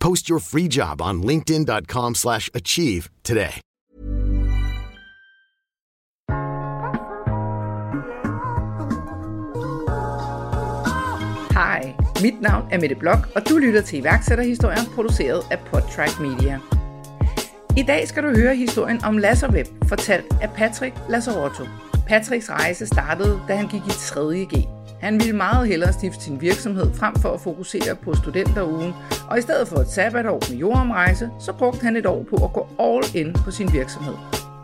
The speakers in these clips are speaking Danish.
Post your free job on linkedin.com/achieve slash achieve today. Hej, mit navn er Mette Blok, og du lytter til iværksætterhistorier produceret af Podtrack Media. I dag skal du høre historien om Laserweb, fortalt af Patrick Lazzarotto. Patricks rejse startede, da han gik i 3.G. Han ville meget hellere stifte sin virksomhed frem for at fokusere på studenterugen, og i stedet for et sabbatår med jordomrejse, så brugte han et år på at gå all in på sin virksomhed.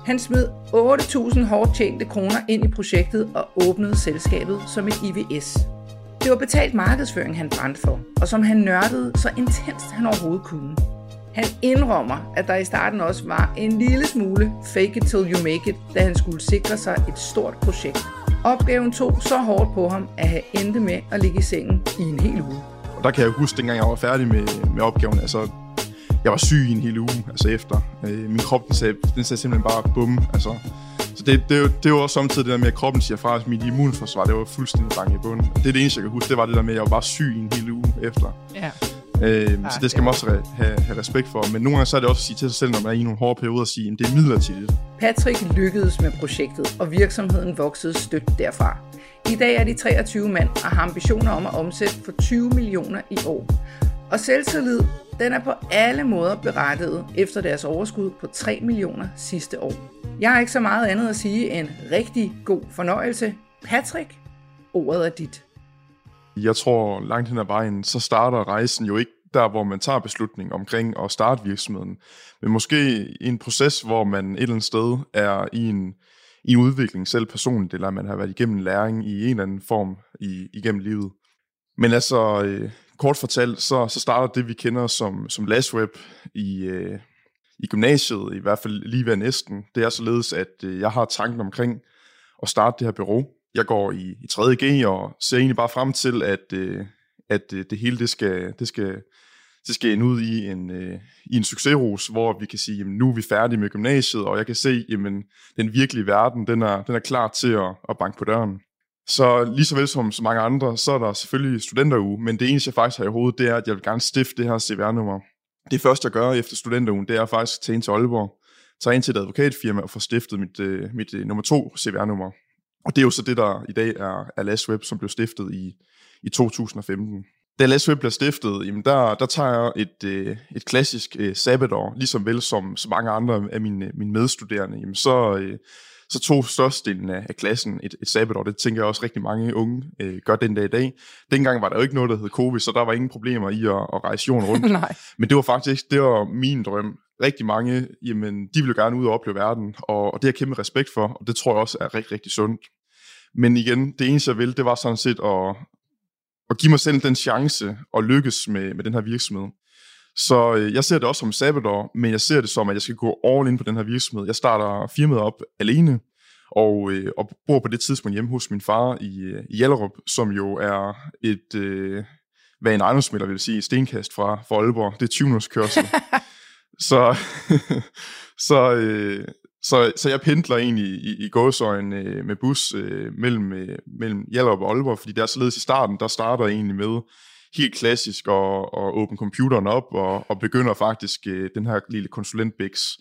Han smed 8.000 hårdt tjente kroner ind i projektet og åbnede selskabet som et IVS. Det var betalt markedsføring, han brændte for, og som han nørdede så intenst han overhovedet kunne. Han indrømmer, at der i starten også var en lille smule fake it till you make it, da han skulle sikre sig et stort projekt. Opgaven tog så hårdt på ham, at han endte med at ligge i sengen i en hel uge. Og der kan jeg huske, dengang jeg var færdig med, med opgaven, altså, jeg var syg i en hel uge, altså efter. Øh, min krop, den sagde, den sagde simpelthen bare bum, altså. Så det, det, er det jo også samtidig det der med, at kroppen siger fra, at mit immunforsvar, det var fuldstændig bange i bunden. Det er det eneste, jeg kan huske, det var det der med, at jeg var bare syg i en hel uge efter. Ja. Øh, så Ah, det skal ja. man også have, have respekt for. Men nogle gange så er det også at sige til sig selv, når man er i nogle hårde perioder, at sige, at det er midlertidigt. Patrick lykkedes med projektet, og virksomheden voksede stødt derfra. I dag er de 23 mand og har ambitioner om at omsætte for 20 millioner i år. Og selvtillid, den er på alle måder berettiget efter deres overskud på 3 millioner sidste år. Jeg har ikke så meget andet at sige end rigtig god fornøjelse. Patrick, ordet er dit. Jeg tror langt hen ad vejen, så starter rejsen jo ikke der, hvor man tager beslutning omkring at starte virksomheden, men måske i en proces, hvor man et eller andet sted er i en, i en udvikling selv personligt, eller man har været igennem læring i en eller anden form i, igennem livet. Men altså, øh, kort fortalt, så, så starter det, vi kender som, som LastWeb i, øh, i gymnasiet, i hvert fald lige ved næsten. Det er således, at øh, jeg har tanken omkring at starte det her bureau. Jeg går i, i 3.G og ser egentlig bare frem til, at, øh, at øh, det hele det skal, det skal, det skal ende ud i en, øh, i en succesros, hvor vi kan sige, jamen nu er vi færdige med gymnasiet, og jeg kan se, jamen den virkelige verden, den er, den er klar til at, at banke på døren. Så lige så vel som så mange andre, så er der selvfølgelig studenteruge, men det eneste, jeg faktisk har i hovedet, det er, at jeg vil gerne stifte det her CVR-nummer. Det første, jeg gør efter studenterugen, det er faktisk at tage ind til Aalborg, tage ind til et advokatfirma og få stiftet mit, øh, mit øh, nummer to CVR-nummer. Og det er jo så det, der i dag er, er LASWeb, som blev stiftet i, i 2015. Da LASWeb blev stiftet, jamen der, der tager jeg et, øh, et klassisk øh, sabbatår, ligesom vel som som mange andre af mine, mine medstuderende, jamen så, øh, så tog størstedelen af, af klassen et, et sabbatår. Det tænker jeg også rigtig mange unge øh, gør den dag i dag. Dengang var der jo ikke noget, der hed covid, så der var ingen problemer i at, at rejse jorden rundt. Nej. Men det var faktisk, det var min drøm. Rigtig mange, jamen, de ville gerne ud og opleve verden, og, og det har jeg kæmpe respekt for, og det tror jeg også er rigtig, rigtig sundt. Men igen, det eneste jeg ville, det var sådan set at, at give mig selv den chance at lykkes med, med den her virksomhed. Så øh, jeg ser det også som sabbatår, men jeg ser det som, at jeg skal gå all in på den her virksomhed. Jeg starter firmaet op alene, og, øh, og bor på det tidspunkt hjemme hos min far i, øh, i Hjallerup, som jo er et, øh, hvad en ejendomsmælder vil sige, stenkast fra, fra Aalborg. Det er 20 minutters kørsel. så, så, øh, så, så jeg pendler egentlig i, i gåsøjen øh, med bus øh, mellem, øh, mellem Hjallerup og Aalborg, fordi der er således i starten, der starter jeg egentlig med helt klassisk og, og åbne computeren op og, og begynder faktisk øh, den her lille konsulentbiks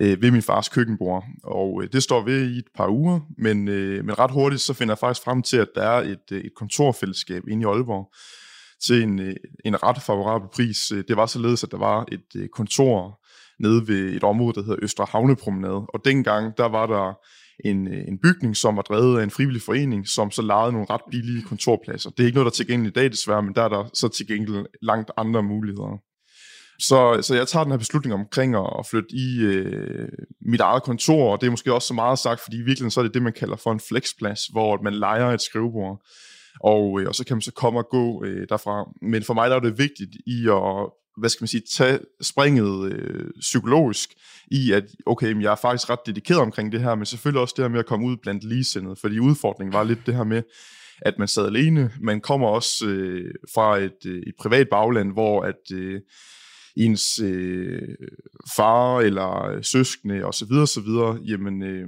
øh, ved min fars køkkenbord. Og øh, det står ved i et par uger, men, øh, men ret hurtigt så finder jeg faktisk frem til, at der er et, øh, et kontorfællesskab inde i Aalborg til en, øh, en ret favorabel pris. Øh, det var således, at der var et øh, kontor nede ved et område, der hedder Østre Havnepromenade. Og dengang, der var der en, øh, en bygning, som var drevet af en frivillig forening, som så lejede nogle ret billige kontorpladser. Det er ikke noget, der er tilgængeligt i dag desværre, men der er der så tilgængeligt langt andre muligheder. Så, så jeg tager den her beslutning omkring at flytte i øh, mit eget kontor, og det er måske også så meget sagt, fordi i virkeligheden så er det det, man kalder for en flexplads, hvor man leger et skrivebord, og, øh, og så kan man så komme og gå øh, derfra. Men for mig der er det vigtigt i at hvad skal man sige, tage springet øh, psykologisk i, at okay, men jeg er faktisk ret dedikeret omkring det her, men selvfølgelig også det her med at komme ud blandt ligesindede, fordi udfordringen var lidt det her med, at man sad alene. Man kommer også øh, fra et, øh, et privat bagland, hvor at øh, ens øh, far eller øh, søskende osv. osv., jamen øh,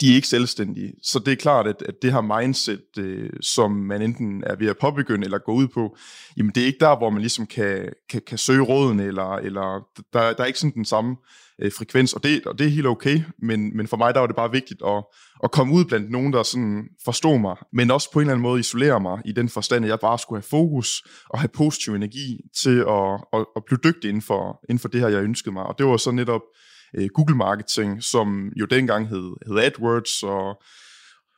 de er ikke selvstændige. Så det er klart, at, at det her mindset, øh, som man enten er ved at påbegynde eller gå ud på, jamen det er ikke der, hvor man ligesom kan, kan, kan søge råden, eller, eller der, der er ikke sådan den samme øh, frekvens, og det, og det er helt okay, men, men for mig der var det bare vigtigt at, at komme ud blandt nogen, der sådan forstod mig, men også på en eller anden måde isolere mig i den forstand, at jeg bare skulle have fokus og have positiv energi til at, at, at blive dygtig inden for, inden for det her, jeg ønskede mig. Og det var så netop øh, Google Marketing, som jo dengang hed, hed AdWords, og,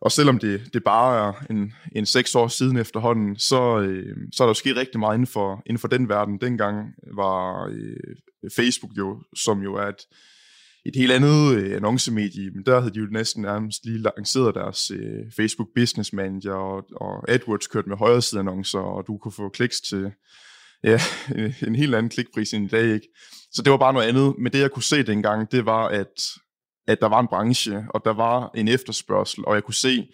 og selvom det, det bare er en, en seks år siden efterhånden, så, øh, så er der jo sket rigtig meget inden for, inden for den verden. Dengang var øh, Facebook jo, som jo er et, et helt andet øh, annoncemedie, men der havde de jo næsten nærmest lige lanceret deres øh, Facebook Business Manager, og, og AdWords kørte med højre side annoncer, og du kunne få kliks til ja, en, helt anden klikpris end i dag, ikke? Så det var bare noget andet. Men det, jeg kunne se dengang, det var, at, at der var en branche, og der var en efterspørgsel, og jeg kunne se,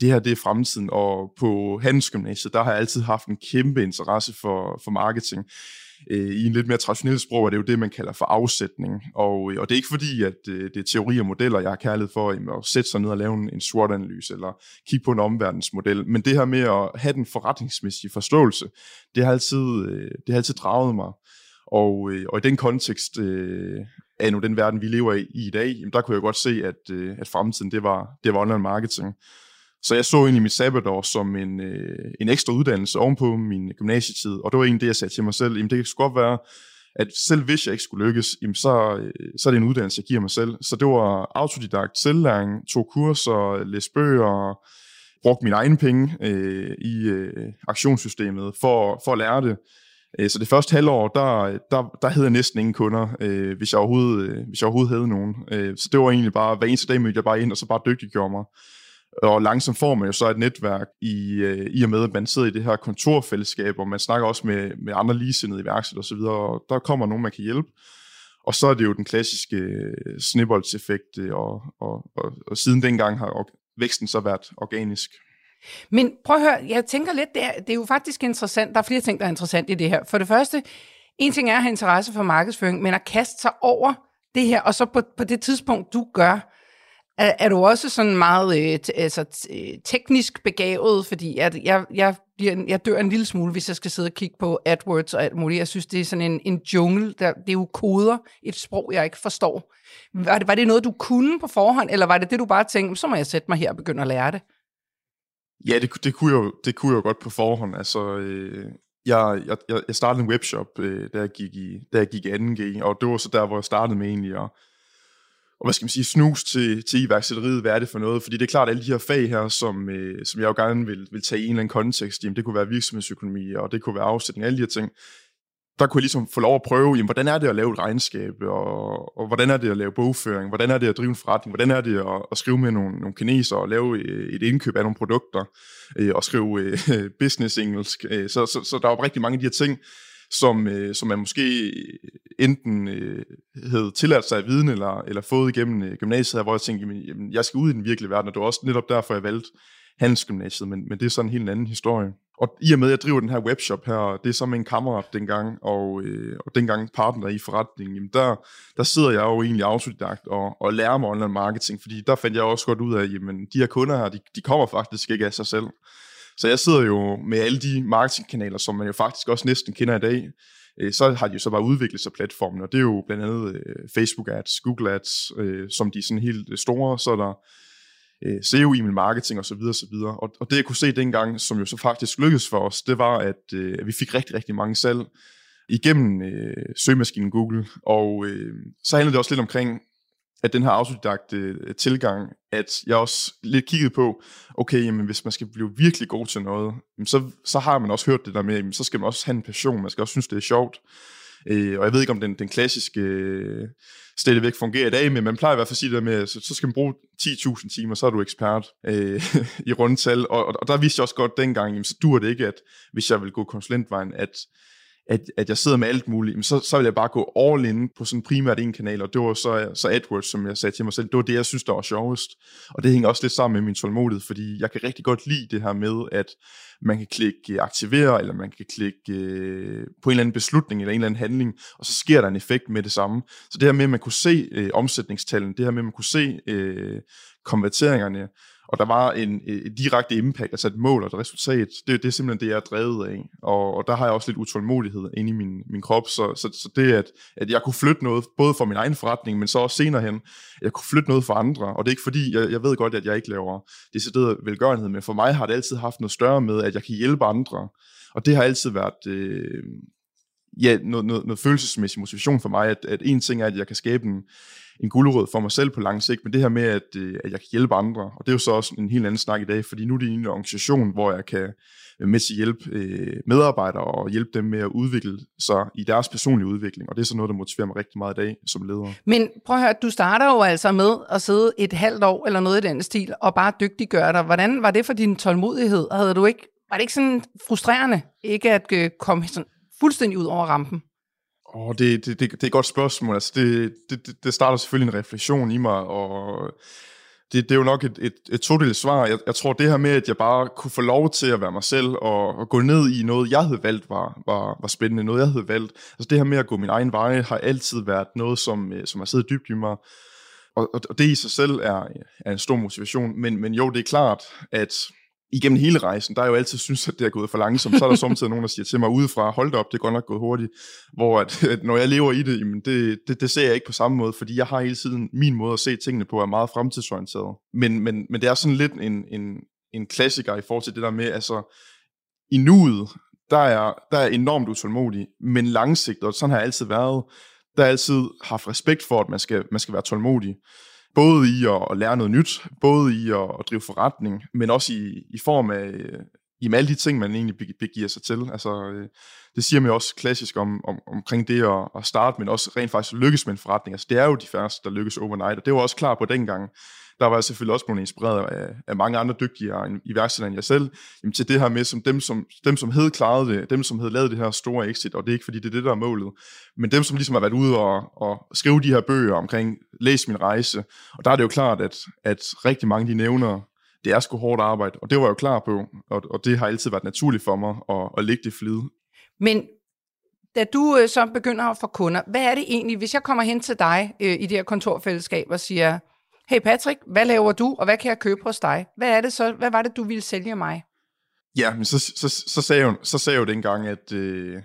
det her det er fremtiden. Og på Handelsgymnasiet, der har jeg altid haft en kæmpe interesse for, for marketing. Øh, I en lidt mere traditionel sprog er det jo det, man kalder for afsætning. Og, øh, og det er ikke fordi, at øh, det er teori og modeller, jeg har kærlighed for at sætte sig ned og lave en SWOT-analyse, eller kigge på en omverdensmodel. Men det her med at have den forretningsmæssige forståelse, det har altid, det har altid draget mig. Og, og i den kontekst øh, af nu den verden, vi lever i i dag, jamen, der kunne jeg godt se, at, øh, at fremtiden, det var, det var online marketing. Så jeg så ind i mit sabbatår som en, øh, en ekstra uddannelse ovenpå min gymnasietid, og det var egentlig det, jeg sagde til mig selv, jamen det kan godt være, at selv hvis jeg ikke skulle lykkes, jamen så, øh, så er det en uddannelse, jeg giver mig selv. Så det var autodidakt, selvlæring, to kurser, læste bøger, brugte mine egne penge øh, i øh, aktionssystemet for, for at lære det. Øh, så det første halvår, der, der, der havde jeg næsten ingen kunder, øh, hvis, jeg overhovedet, øh, hvis jeg overhovedet havde nogen. Øh, så det var egentlig bare, hver eneste dag mødte jeg bare ind, og så bare dygtiggjorde mig. Og langsomt får man jo så et netværk i, øh, i og med, at man sidder i det her kontorfællesskab, og man snakker også med, med andre ligesindede iværksættere osv., og der kommer nogen, man kan hjælpe. Og så er det jo den klassiske øh, snibboldseffekt, øh, og, og, og, og siden dengang har væksten så været organisk. Men prøv at høre, jeg tænker lidt, det er, det er jo faktisk interessant, der er flere ting, der er interessant i det her. For det første, en ting er at have interesse for markedsføring, men at kaste sig over det her, og så på, på det tidspunkt, du gør, er, er du også sådan meget øh, t- altså, øh, teknisk begavet, fordi at jeg, jeg, bliver, jeg dør en lille smule, hvis jeg skal sidde og kigge på AdWords og alt muligt. Jeg synes, det er sådan en, en jungle, der, det er jo koder, et sprog, jeg ikke forstår. Var det, var det noget, du kunne på forhånd, eller var det det, du bare tænkte, så må jeg sætte mig her og begynde at lære det? Ja, det, det, kunne jeg, det kunne jeg godt på forhånd. Altså, øh, jeg, jeg, jeg startede en webshop, øh, da, jeg gik i, da jeg gik i 2G, og det var så der, hvor jeg startede med egentlig at, og hvad skal man sige, snus til, til iværksætteriet, hvad er det for noget? Fordi det er klart, at alle de her fag her, som, øh, som jeg jo gerne vil, vil tage i en eller anden kontekst, jamen det kunne være virksomhedsøkonomi, og det kunne være afsætning, alle de her ting, der kunne jeg ligesom få lov at prøve, jamen, hvordan er det at lave et regnskab, og, og hvordan er det at lave bogføring, hvordan er det at drive en forretning, hvordan er det at, at skrive med nogle, nogle kineser og lave øh, et indkøb af nogle produkter, øh, og skrive øh, business engelsk. Øh, så, så, så der var rigtig mange af de her ting, som, øh, som man måske øh, enten øh, havde tilladt sig at viden, eller, eller fået igennem øh, gymnasiet, hvor jeg tænkte, jamen, jamen, jeg skal ud i den virkelige verden, og det var også netop derfor, jeg valgte handelsgymnasiet, men, men det er sådan en helt anden historie. Og i og med, at jeg driver den her webshop her, det er så med en kammerat dengang, og, øh, og dengang partner i forretningen, jamen der, der sidder jeg jo egentlig autodidakt og, og lærer mig online marketing, fordi der fandt jeg også godt ud af, jamen de her kunder her, de, de kommer faktisk ikke af sig selv. Så jeg sidder jo med alle de marketingkanaler, som man jo faktisk også næsten kender i dag, øh, så har de jo så bare udviklet sig platformen, og det er jo blandt andet øh, Facebook Ads, Google Ads, øh, som de er sådan helt store, så er der SEO, email marketing osv. osv. Og, og det jeg kunne se dengang, som jo så faktisk lykkedes for os, det var, at, at vi fik rigtig, rigtig mange salg igennem øh, søgemaskinen Google, og øh, så handlede det også lidt omkring, at den her autodidakte øh, tilgang, at jeg også lidt kiggede på, okay, jamen, hvis man skal blive virkelig god til noget, så, så har man også hørt det der med, jamen, så skal man også have en passion, man skal også synes, det er sjovt. Øh, og jeg ved ikke, om den, den klassiske øh, stadigvæk fungerer i dag, men man plejer i hvert fald at sige det der med, så, så skal man bruge 10.000 timer, så er du ekspert øh, i rundtal. Og, og, og der vidste jeg også godt dengang, jamen, så dur det ikke, at hvis jeg vil gå konsulentvejen, at at, at jeg sidder med alt muligt, så, så vil jeg bare gå all in på sådan primært en kanal, og det var så, så AdWords, som jeg sagde til mig selv, det var det, jeg synes, der var sjovest. Og det hænger også lidt sammen med min tålmodighed, fordi jeg kan rigtig godt lide det her med, at man kan klikke øh, aktivere, eller man kan klikke øh, på en eller anden beslutning, eller en eller anden handling, og så sker der en effekt med det samme. Så det her med, at man kunne se øh, omsætningstallene, det her med, at man kunne se øh, konverteringerne, og der var en, øh, et direkte impact, altså et mål og et resultat, det, det er simpelthen det, jeg er drevet af, og, og der har jeg også lidt utålmodighed inde i min, min krop, så, så, så det, at, at jeg kunne flytte noget, både for min egen forretning, men så også senere hen, jeg kunne flytte noget for andre, og det er ikke fordi, jeg, jeg ved godt, at jeg ikke laver decideret velgørenhed, men for mig har det altid haft noget større med, at jeg kan hjælpe andre, og det har altid været, øh, ja, noget, noget, noget følelsesmæssig motivation for mig, at, at en ting er, at jeg kan skabe en, en gulerod for mig selv på lang sigt, men det her med, at, øh, at jeg kan hjælpe andre, og det er jo så også en helt anden snak i dag, fordi nu er det en organisation, hvor jeg kan med til hjælp hjælpe øh, medarbejdere og hjælpe dem med at udvikle sig i deres personlige udvikling, og det er så noget, der motiverer mig rigtig meget i dag som leder. Men prøv at høre, du starter jo altså med at sidde et halvt år eller noget i den stil, og bare dygtiggøre dig. Hvordan var det for din tålmodighed? Havde du ikke, var det ikke sådan frustrerende, ikke at øh, komme sådan fuldstændig ud over rampen? Oh, det, det, det, det er et godt spørgsmål. Altså, det, det, det starter selvfølgelig en refleksion i mig, og det, det er jo nok et, et, et todelt svar. Jeg, jeg tror, det her med, at jeg bare kunne få lov til at være mig selv, og, og gå ned i noget, jeg havde valgt, var, var, var spændende. Noget, jeg havde valgt. Altså det her med at gå min egen vej, har altid været noget, som, øh, som har siddet dybt i mig. Og, og det i sig selv er, er en stor motivation. Men, men jo, det er klart, at igennem hele rejsen, der er jo altid synes, at det er gået for langsomt. Så er der samtidig nogen, der siger til mig udefra, hold da op, det er godt nok gået hurtigt. Hvor at, at når jeg lever i det, jamen det, det, det ser jeg ikke på samme måde, fordi jeg har hele tiden min måde at se tingene på, er meget fremtidsorienteret. Men, men, men det er sådan lidt en, en, en klassiker i forhold til det der med, altså i nuet, der er, der er enormt utålmodig, men langsigtet, og sådan har jeg altid været, der har altid haft respekt for, at man skal, man skal være tålmodig både i at, lære noget nyt, både i at, drive forretning, men også i, i form af øh, i alle de ting, man egentlig begiver sig til. Altså, øh, det siger man jo også klassisk om, om, omkring det at, at starte, men også rent faktisk lykkes med en forretning. Altså, det er jo de færreste, der lykkes overnight, og det var også klar på dengang, der var jeg selvfølgelig også blevet inspireret af, af mange andre dygtige iværksættere end jeg selv, jamen til det her med, som dem, som, dem, som havde klaret det, dem, som havde lavet det her store exit, og det er ikke fordi, det er det, der er målet, men dem, som ligesom har været ude og, og skrive de her bøger omkring, læs min rejse, og der er det jo klart, at, at rigtig mange de nævner, det er sgu hårdt arbejde, og det var jeg jo klar på, og, og det har altid været naturligt for mig at, at lægge det flide. Men da du øh, så begynder at få kunder, hvad er det egentlig, hvis jeg kommer hen til dig øh, i det her kontorfællesskab og siger, hey Patrick, hvad laver du, og hvad kan jeg købe hos dig? Hvad, er det så, hvad var det, du ville sælge mig? Ja, men så, så, så, sagde, jeg jo, så sagde jeg jo dengang, at, øh,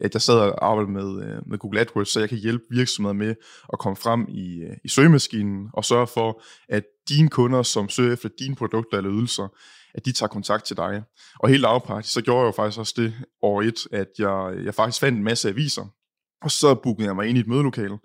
at jeg sad og arbejdede med, øh, med Google AdWords, så jeg kan hjælpe virksomheder med at komme frem i, øh, i søgemaskinen og sørge for, at dine kunder, som søger efter dine produkter eller ydelser, at de tager kontakt til dig. Og helt afpraktisk, så gjorde jeg jo faktisk også det år et, at jeg, jeg faktisk fandt en masse aviser, og så bookede jeg mig ind i et mødelokale,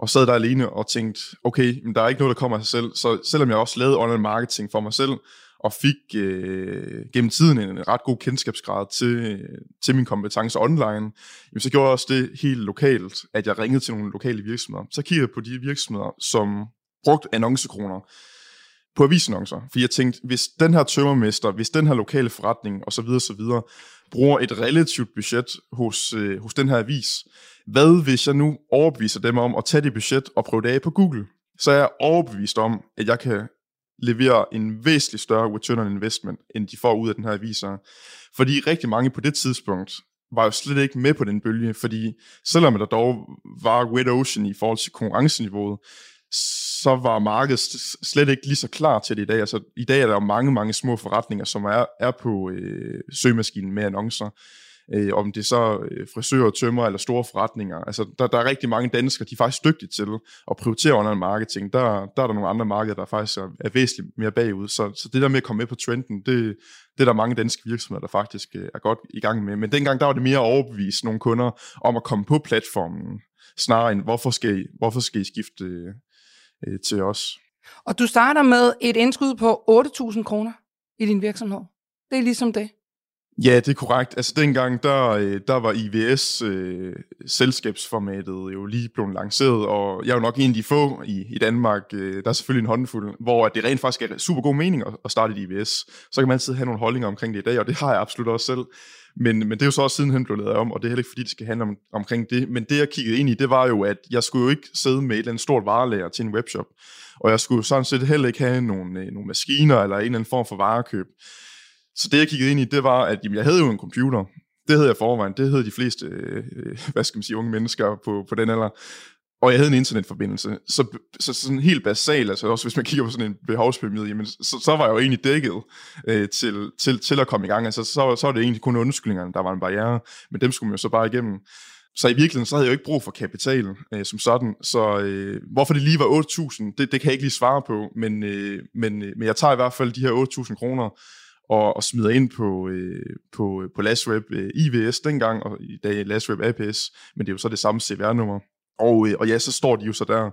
og sad der alene og tænkte, okay, men der er ikke noget, der kommer af sig selv. Så selvom jeg også lavede online marketing for mig selv, og fik øh, gennem tiden en ret god kendskabsgrad til, til min kompetence online, jamen, så gjorde jeg også det helt lokalt, at jeg ringede til nogle lokale virksomheder. Så kiggede jeg på de virksomheder, som brugte annoncekroner på avisannoncer. For jeg tænkte, hvis den her tømmermester, hvis den her lokale forretning osv. osv bruger et relativt budget hos, øh, hos den her avis, hvad hvis jeg nu overbeviser dem om at tage det budget og prøve det af på Google? Så er jeg overbevist om, at jeg kan levere en væsentlig større return on investment, end de får ud af den her aviser. Fordi rigtig mange på det tidspunkt var jo slet ikke med på den bølge, fordi selvom der dog var red ocean i forhold til konkurrenceniveauet, så var markedet slet ikke lige så klar til det i dag. Altså, i dag er der jo mange, mange små forretninger, som er, er på øh, søgemaskinen med annoncer øh, om det er så øh, frisører, tømmer eller store forretninger. Altså, der, der er rigtig mange danskere, de er faktisk dygtige til at prioritere online marketing. Der, der er der nogle andre markeder, der faktisk er, er væsentligt mere bagud. Så, så det der med at komme med på trenden, det, det er der mange danske virksomheder, der faktisk øh, er godt i gang med. Men dengang der var det mere at overbevise nogle kunder om at komme på platformen, snarere end hvorfor skal I, hvorfor skal I skifte øh, øh, til os. Og du starter med et indskud på 8.000 kroner i din virksomhed. Det er ligesom det. Ja, det er korrekt. Altså dengang, der, øh, der var IVS øh, selskabsformatet jo lige blevet lanceret, og jeg er jo nok en af de få i, i Danmark, øh, der er selvfølgelig en håndfuld, hvor det rent faktisk er super god mening at, at starte et IVS. Så kan man altid have nogle holdninger omkring det i dag, og det har jeg absolut også selv. Men, men det er jo så også sidenhen blevet lavet om, og det er heller ikke fordi, det skal handle om, omkring det. Men det, jeg kiggede ind i, det var jo, at jeg skulle jo ikke sidde med et eller andet stort varelager til en webshop, og jeg skulle sådan set heller ikke have nogle, øh, nogle maskiner eller en eller anden form for varekøb. Så det, jeg kiggede ind i, det var, at jamen, jeg havde jo en computer. Det havde jeg forvejen. Det havde de fleste, øh, øh, hvad skal man sige, unge mennesker på, på den alder. Og jeg havde en internetforbindelse. Så, så sådan helt basalt, altså også hvis man kigger på sådan en behovspyramide, jamen, så, så var jeg jo egentlig dækket øh, til, til, til at komme i gang. Altså, så, så var det egentlig kun undskyldningerne, der var en barriere, men dem skulle man jo så bare igennem. Så i virkeligheden, så havde jeg jo ikke brug for kapital øh, som sådan. Så øh, hvorfor det lige var 8.000, det, det kan jeg ikke lige svare på, men, øh, men, øh, men jeg tager i hvert fald de her 8.000 kroner, og, og smider ind på, øh, på, på LastWeb øh, IVS dengang, og i dag LastWeb APS, men det er jo så det samme CVR-nummer. Og, øh, og ja, så står de jo så der.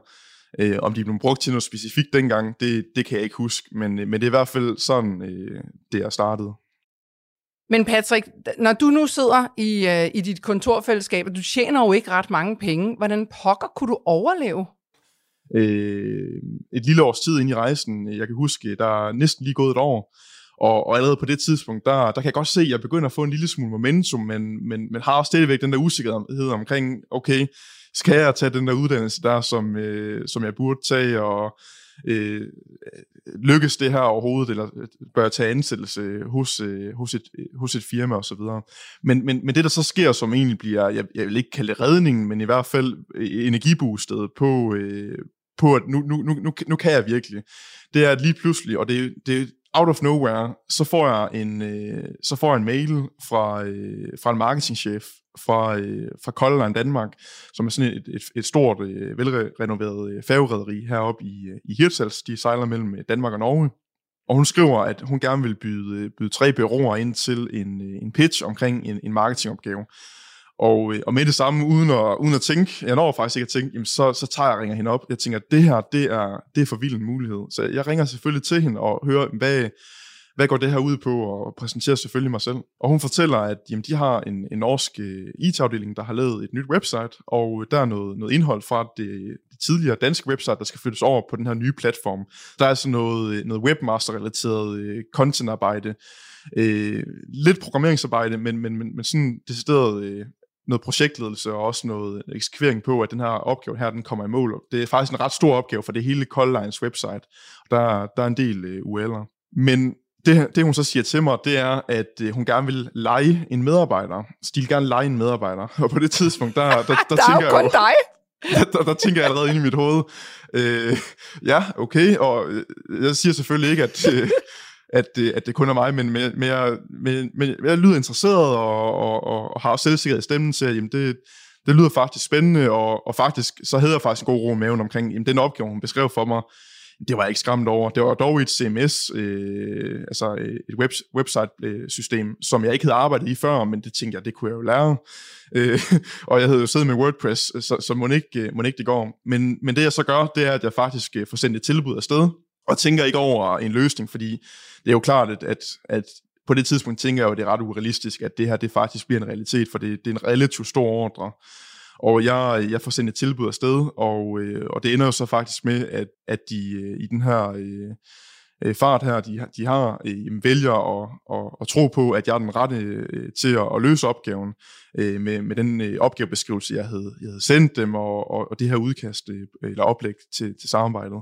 Øh, om de blev brugt til noget specifikt dengang, det, det kan jeg ikke huske, men, øh, men det er i hvert fald sådan, øh, det er startet. Men Patrick, når du nu sidder i, øh, i dit kontorfællesskab, og du tjener jo ikke ret mange penge, hvordan pokker kunne du overleve? Øh, et lille års tid ind i rejsen, jeg kan huske, der er næsten lige gået et år, og, og allerede på det tidspunkt, der, der kan jeg godt se, at jeg begynder at få en lille smule momentum, men, men, men har også stadigvæk den der usikkerhed omkring, okay, skal jeg tage den der uddannelse der, som, øh, som jeg burde tage, og øh, lykkes det her overhovedet, eller øh, bør jeg tage ansættelse hos, øh, hos, et, hos et firma osv. Men, men, men det, der så sker, som egentlig bliver, jeg, jeg vil ikke kalde det redningen, men i hvert fald øh, energiboostet på, øh, på at nu, nu, nu, nu, kan jeg virkelig, det er at lige pludselig, og det, det, out of nowhere, så får jeg en, øh, så får jeg en mail fra, øh, fra en marketingchef fra, øh, fra Color Danmark, som er sådan et, et, et stort, øh, velrenoveret øh, færgerederi heroppe i, øh, i Hirtshals. De sejler mellem øh, Danmark og Norge. Og hun skriver, at hun gerne vil byde, øh, byde tre byråer ind til en, øh, en pitch omkring en, en marketingopgave. Og, øh, og med det samme, uden at, uden at tænke, jeg når faktisk ikke at tænke, jamen så, så tager jeg og ringer hende op. Jeg tænker, det her, det er, det er for vild en mulighed. Så jeg ringer selvfølgelig til hende og hører, hvad, hvad går det her ud på, og præsenterer selvfølgelig mig selv. Og hun fortæller, at jamen, de har en, en norsk øh, IT-afdeling, der har lavet et nyt website, og der er noget, noget indhold fra det, det tidligere danske website, der skal flyttes over på den her nye platform. Der er altså noget, øh, noget webmaster-relateret contentarbejde, content-arbejde, øh, lidt programmeringsarbejde, men, men, men, men sådan decideret øh, noget projektledelse og også noget eksekvering på, at den her opgave her, den kommer i mål. Det er faktisk en ret stor opgave for det hele Colorlines website. Der, der er en del uh, UL'er. Men det, det, hun så siger til mig, det er, at uh, hun gerne vil lege en medarbejder. Så de vil gerne lege en medarbejder. Og på det tidspunkt, der, der, der, der tænker er jo kun jeg dig. Der, der, der tænker jeg allerede ind i mit hoved, øh, ja, okay, og jeg siger selvfølgelig ikke, at, øh, at, det, at det kun er mig, men, men, jeg, men, men jeg lyder interesseret og, og, og, og har også selvsikkerhed i stemmen til, at jamen det, det lyder faktisk spændende, og, og faktisk, så hedder jeg faktisk en god ro i maven omkring, jamen den opgave, hun beskrev for mig, det var jeg ikke skræmt over. Det var dog et CMS, øh, altså øh, et web, website-system, som jeg ikke havde arbejdet i før, men det tænkte jeg, det kunne jeg jo lære. Øh, og jeg havde jo siddet med WordPress, så, så må, ikke, øh, må ikke det går. Men, men det jeg så gør, det er, at jeg faktisk øh, får sendt et tilbud afsted, og tænker ikke over en løsning, fordi det er jo klart, at, at, at på det tidspunkt tænker jeg jo, at det er ret urealistisk, at det her det faktisk bliver en realitet, for det, det er en relativt stor ordre. Og jeg, jeg får sendt et tilbud afsted, og, øh, og det ender jo så faktisk med, at, at de øh, i den her... Øh, øh fart her, de, de har, øh, vælger at, at, at tro på, at jeg er den rette øh, til at, at løse opgaven øh, med, med den øh, opgavebeskrivelse, jeg havde, jeg havde sendt dem, og, og, og det her udkast øh, eller oplæg til, til samarbejdet.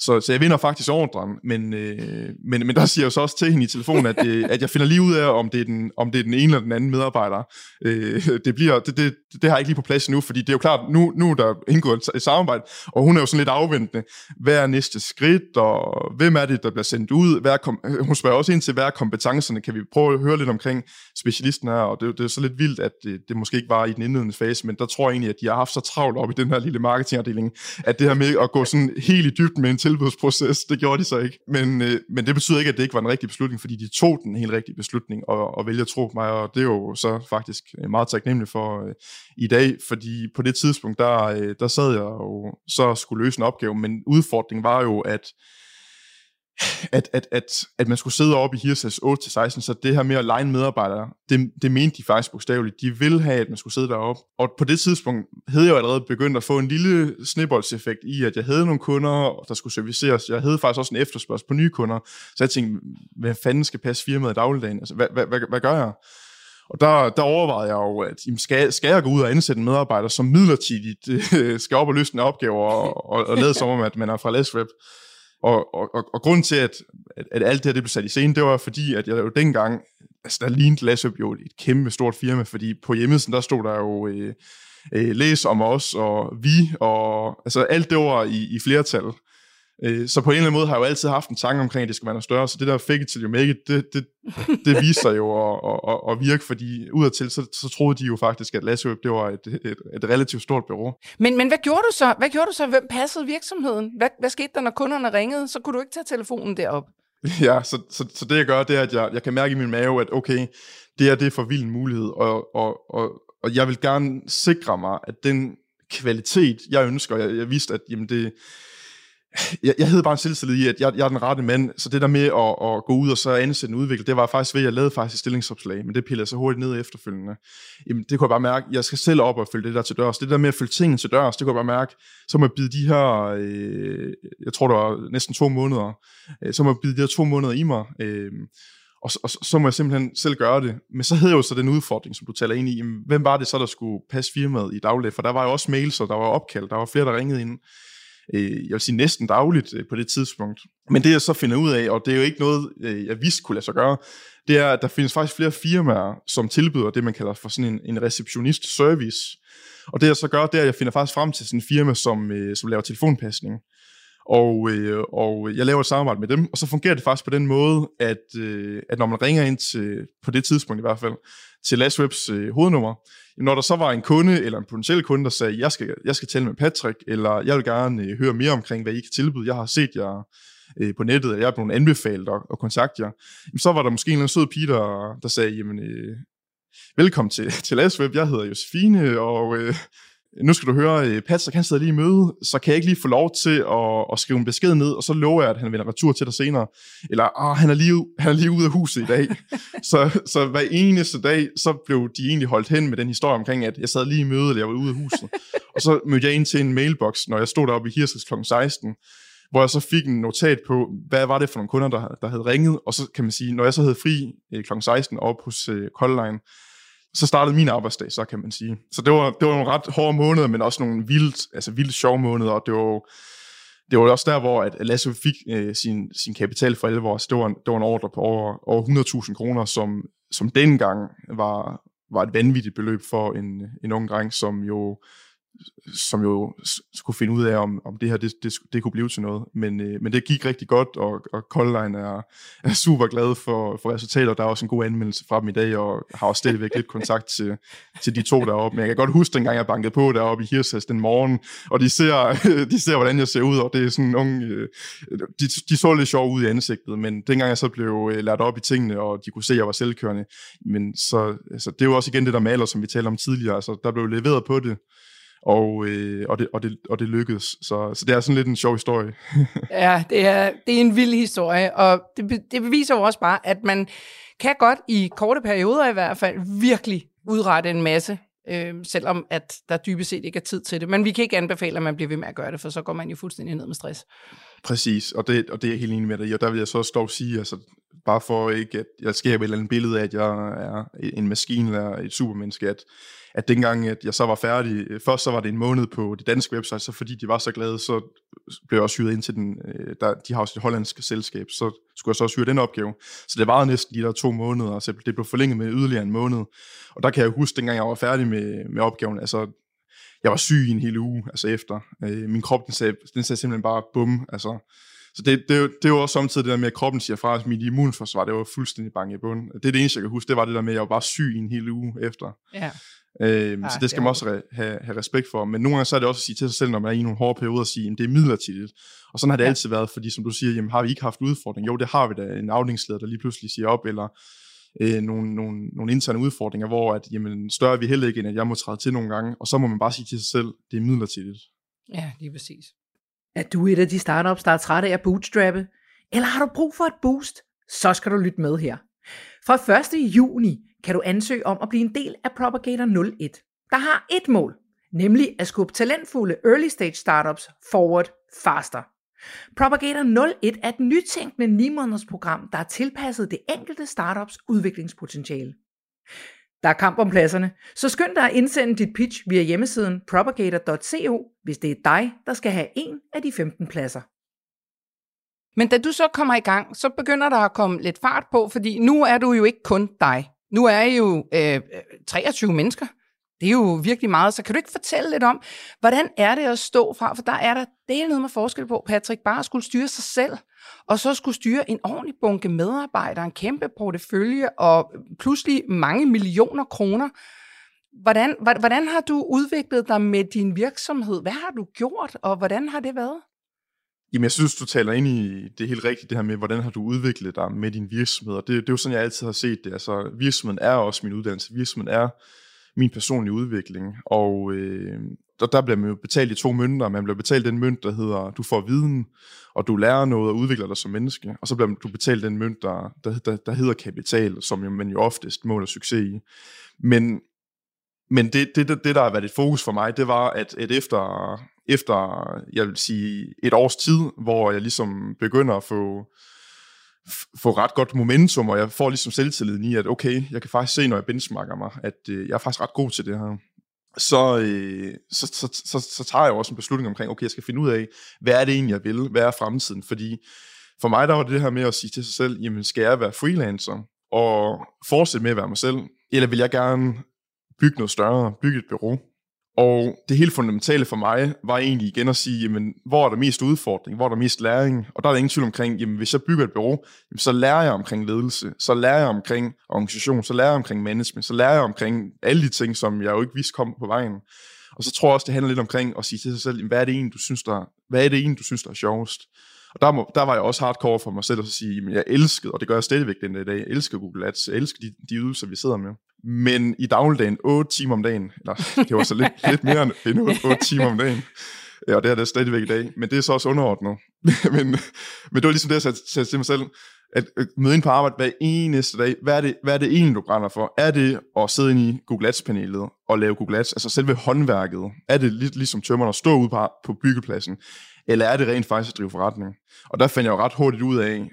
Så, så jeg vinder faktisk ordren, men, øh, men, men der siger jeg så også til hende i telefonen, at, øh, at jeg finder lige ud af, om det er den, om det er den ene eller den anden medarbejder. Øh, det, bliver, det, det, det har jeg ikke lige på plads nu, fordi det er jo klart, nu, nu er der indgået et samarbejde, og hun er jo sådan lidt afventende. Hvad er næste skridt, og hvem er det, der bliver sendt ud? Hvad er kom, hun spørger også ind til, hvad er kompetencerne? Kan vi prøve at høre lidt omkring specialisten her? Og det, det er så lidt vildt, at det, det måske ikke var i den indledende fase, men der tror jeg egentlig, at de har haft så travlt op i den her lille marketingafdeling, at det her med at gå sådan helt i dybden med en tilbudsproces, det gjorde de så ikke. Men, øh, men det betyder ikke, at det ikke var en rigtig beslutning, fordi de tog den helt rigtige beslutning og, og vælger at tro på mig, og det er jo så faktisk øh, meget taknemmelig for øh, i dag, fordi på det tidspunkt, der, øh, der sad jeg jo så skulle løse en opgave, men udfordringen var jo, at at, at, at, at man skulle sidde oppe i Hirsas 8-16, så det her med at lege medarbejdere, det, det mente de faktisk bogstaveligt. De ville have, at man skulle sidde deroppe. Og på det tidspunkt havde jeg jo allerede begyndt at få en lille snibboldseffekt i, at jeg havde nogle kunder, der skulle serviceres. Jeg havde faktisk også en efterspørgsel på nye kunder. Så jeg tænkte, hvad fanden skal passe firmaet i dagligdagen? Altså, hvad, hvad, hvad, hvad gør jeg? Og der, der overvejede jeg jo, at jamen, skal, skal jeg gå ud og ansætte en medarbejder, som midlertidigt øh, skal op og løse en opgave og, og, og lade som om, at man er fra LessWeb. Og, og, og, og grunden til, at, at, at alt det her det blev sat i scene, det var fordi, at jeg jo dengang, altså der lignede LessWeb jo et kæmpe stort firma, fordi på hjemmesiden, der stod der jo øh, øh, læs om os, og vi, og altså alt det var i, i flertal. Øh, så på en eller anden måde har jeg jo altid haft en tanke omkring, at det skal være noget større, så det der fake it till you make it, det, det, det viser sig jo at, at, at, virke, fordi udadtil, så, så troede de jo faktisk, at LassoWeb, det var et, et, et relativt stort bureau. Men, men hvad gjorde du så? Hvad gjorde du så? Hvem passede virksomheden? Hvad, hvad skete der, når kunderne ringede? Så kunne du ikke tage telefonen derop. Ja, så, så, så det jeg gør, det er, at jeg, jeg kan mærke i min mave, at okay, det er det for vild en mulighed, og, og, og, og jeg vil gerne sikre mig, at den kvalitet, jeg ønsker, jeg, jeg vidste, at jamen det, jeg, jeg havde bare en selvtillid i, at jeg, jeg er den rette mand, så det der med at, at gå ud og så ansætte en udvikler, det var faktisk ved, at jeg lavede faktisk et stillingsopslag, men det pillede jeg så hurtigt ned efterfølgende. Jamen, det kunne jeg bare mærke, jeg skal selv op og følge det der til dørs. Det der med at følge tingene til dørs, det kunne jeg bare mærke, så må jeg bide de her, øh, jeg tror det var næsten to måneder, øh, så må jeg bide de her to måneder i mig, øh, og, og så må jeg simpelthen selv gøre det. Men så havde jeg jo så den udfordring, som du taler ind i, jamen, hvem var det så, der skulle passe firmaet i daglig? For der var jo også mails, og der var opkald, der var flere, der ringede ind Øh, jeg vil sige næsten dagligt øh, på det tidspunkt. Men det jeg så finder ud af, og det er jo ikke noget, øh, jeg vidste kunne lade sig gøre, det er, at der findes faktisk flere firmaer, som tilbyder det, man kalder for sådan en, en receptionist service. Og det jeg så gør, det er, at jeg finder faktisk frem til sådan en firma, som, øh, som laver telefonpasning. Og, øh, og jeg laver et samarbejde med dem, og så fungerer det faktisk på den måde, at, øh, at når man ringer ind til, på det tidspunkt i hvert fald, til LastWebs øh, hovednummer, når der så var en kunde, eller en potentiel kunde, der sagde, jeg skal, jeg skal tale med Patrick, eller jeg vil gerne øh, høre mere omkring, hvad I kan tilbyde, jeg har set jer øh, på nettet, eller jeg er blevet anbefalet at, at kontakte jer, jamen, så var der måske en eller anden sød pige, der, der sagde, jamen, øh, velkommen til, til Lasweb, jeg hedder Josefine, og øh, nu skal du høre, øh, Patrick han sidder lige i møde, så kan jeg ikke lige få lov til at, at skrive en besked ned, og så lover jeg, at han vender retur til dig senere. Eller, ah, han er lige, han er lige ude af huset i dag. så, så hver eneste dag, så blev de egentlig holdt hen med den historie omkring, at jeg sad lige i møde, eller jeg var ude af huset. og så mødte jeg ind til en mailbox, når jeg stod deroppe i Hirsels kl. 16, hvor jeg så fik en notat på, hvad var det for nogle kunder, der, der havde ringet, og så kan man sige, når jeg så havde fri øh, kl. 16 op hos øh, Color Line, så startede min arbejdsdag, så kan man sige. Så det var, det var nogle ret hårde måneder, men også nogle vildt, altså vildt sjove måneder, og det var, det var også der, hvor at Lasse fik øh, sin, sin kapital for 11 år, så det var en, det var en ordre på over, over 100.000 kroner, som, som dengang var, var et vanvittigt beløb for en, en ung dreng, som jo som jo skulle finde ud af, om, om det her det, det, det kunne blive til noget. Men, øh, men det gik rigtig godt, og, og Colline er, er super glad for, for resultater. Der er også en god anmeldelse fra dem i dag, og har også stadigvæk lidt kontakt til, til de to deroppe. Men jeg kan godt huske, dengang jeg bankede på deroppe i Hirsas den morgen, og de ser, de ser, hvordan jeg ser ud, og det er sådan unge... Øh, de, de så lidt sjov ud i ansigtet, men dengang jeg så blev øh, lært op i tingene, og de kunne se, at jeg var selvkørende, men så, altså, det er jo også igen det der maler, som vi talte om tidligere. Altså, der blev leveret på det, og, øh, og, det, og, det, og det lykkedes. Så, så det er sådan lidt en sjov historie. ja, det er, det er en vild historie, og det, det beviser jo også bare, at man kan godt i korte perioder i hvert fald virkelig udrette en masse øh, selvom at der dybest set ikke er tid til det. Men vi kan ikke anbefale, at man bliver ved med at gøre det, for så går man jo fuldstændig ned med stress. Præcis, og det, og det er jeg helt enig med dig i, og der vil jeg så stå og sige, altså bare for ikke, at jeg skaber et eller andet billede af, at jeg er en maskine eller et supermenneske, at, at dengang, at jeg så var færdig, øh, først så var det en måned på det danske website, så fordi de var så glade, så blev jeg også hyret ind til den, øh, der, de har også et hollandske selskab, så skulle jeg så også hyre den opgave. Så det varede næsten de der to måneder, så det blev forlænget med yderligere en måned. Og der kan jeg huske, dengang jeg var færdig med, med opgaven, altså jeg var syg i en hel uge, altså efter. Øh, min krop, den sagde, den sagde simpelthen bare bum, altså så det, det, det, det var også samtidig det der med, at kroppen siger fra, at mit immunforsvar, det var fuldstændig bange i bunden. Det er det eneste, jeg kan huske, det var det der med, at jeg var bare syg i en hel uge efter. Ja. Øhm, ah, så det skal man også re- have, have respekt for. Men nogle gange så er det også at sige til sig selv, når man er i nogle hårde perioder, at sige, at det er midlertidigt. Og sådan har det ja. altid været, fordi som du siger, jamen, har vi ikke haft udfordring? Jo, det har vi da. En afdelingsleder, der lige pludselig siger op, eller øh, nogle, nogle, nogle interne udfordringer, hvor at, jamen, større er vi heller ikke, end at jeg må træde til nogle gange. Og så må man bare sige til sig selv, det er midlertidigt. Ja, lige præcis. Er du et af de startups, der er træt af at bootstrappe? Eller har du brug for et boost? Så skal du lytte med her. Fra 1. juni kan du ansøge om at blive en del af Propagator 01, der har et mål, nemlig at skubbe talentfulde early stage startups forward faster. Propagator 01 er et nytænkende 9 måneders program, der er tilpasset det enkelte startups udviklingspotentiale. Der er kamp om pladserne, så skynd dig at indsende dit pitch via hjemmesiden propagator.co, hvis det er dig, der skal have en af de 15 pladser. Men da du så kommer i gang, så begynder der at komme lidt fart på, fordi nu er du jo ikke kun dig. Nu er I jo øh, øh 23 mennesker. Det er jo virkelig meget. Så kan du ikke fortælle lidt om, hvordan er det at stå fra? For der er der del noget med forskel på, Patrick, bare skulle styre sig selv, og så skulle styre en ordentlig bunke medarbejdere, en kæmpe portefølje og pludselig mange millioner kroner. Hvordan, hvordan har du udviklet dig med din virksomhed? Hvad har du gjort, og hvordan har det været? Jamen, jeg synes, du taler ind i det helt rigtigt, det her med, hvordan har du udviklet dig med din virksomhed. Og det, det er jo sådan, jeg altid har set det. Altså, virksomheden er også min uddannelse. Virksomheden er min personlige udvikling. Og øh, der, der bliver man jo betalt i to mønter. Man bliver betalt den mønt, der hedder, du får viden, og du lærer noget og udvikler dig som menneske. Og så bliver du betalt den mønt, der, der, der, der hedder kapital, som jo, man jo oftest måler succes i. Men, men det, det, det, det, der har været et fokus for mig, det var, at, at efter, efter, jeg vil sige, et års tid, hvor jeg ligesom begynder at få, få ret godt momentum, og jeg får ligesom selvtilliden i, at okay, jeg kan faktisk se, når jeg benchmarker mig, at øh, jeg er faktisk ret god til det her. Så, øh, så, så, så, så tager jeg også en beslutning omkring, okay, jeg skal finde ud af, hvad er det egentlig, jeg vil? Hvad er fremtiden? Fordi for mig, der var det her med at sige til sig selv, jamen skal jeg være freelancer og fortsætte med at være mig selv, eller vil jeg gerne bygge noget større, bygge et bureau? Og det helt fundamentale for mig var egentlig igen at sige, jamen, hvor er der mest udfordring, hvor er der mest læring? Og der er der ingen tvivl omkring, jamen, hvis jeg bygger et bureau, jamen, så lærer jeg omkring ledelse, så lærer jeg omkring organisation, så lærer jeg omkring management, så lærer jeg omkring alle de ting, som jeg jo ikke vidste kom på vejen. Og så tror jeg også, det handler lidt omkring at sige til sig selv, jamen, hvad er det egentlig, du synes, der, hvad er det egentlig, du synes, der er sjovest? Og der, må, der var jeg også hardcore for mig selv at sige, at jeg elskede, og det gør jeg stadigvæk den dag, jeg elsker Google Ads, jeg elsker de, de ydelser, vi sidder med. Men i dagligdagen, 8 timer om dagen, eller det var så lidt, lidt mere end 8 timer om dagen, Ja, og det er det stadigvæk i dag, men det er så også underordnet. men, men det var ligesom det, jeg sagde til mig selv, at møde ind på arbejde hver eneste dag. Hvad er, det, hvad er det egentlig, du brænder for? Er det at sidde inde i Google Ads-panelet og lave Google Ads, altså selve håndværket? Er det lidt ligesom tømmerne at stå ude på, på byggepladsen? Eller er det rent faktisk at drive forretning? Og der fandt jeg jo ret hurtigt ud af,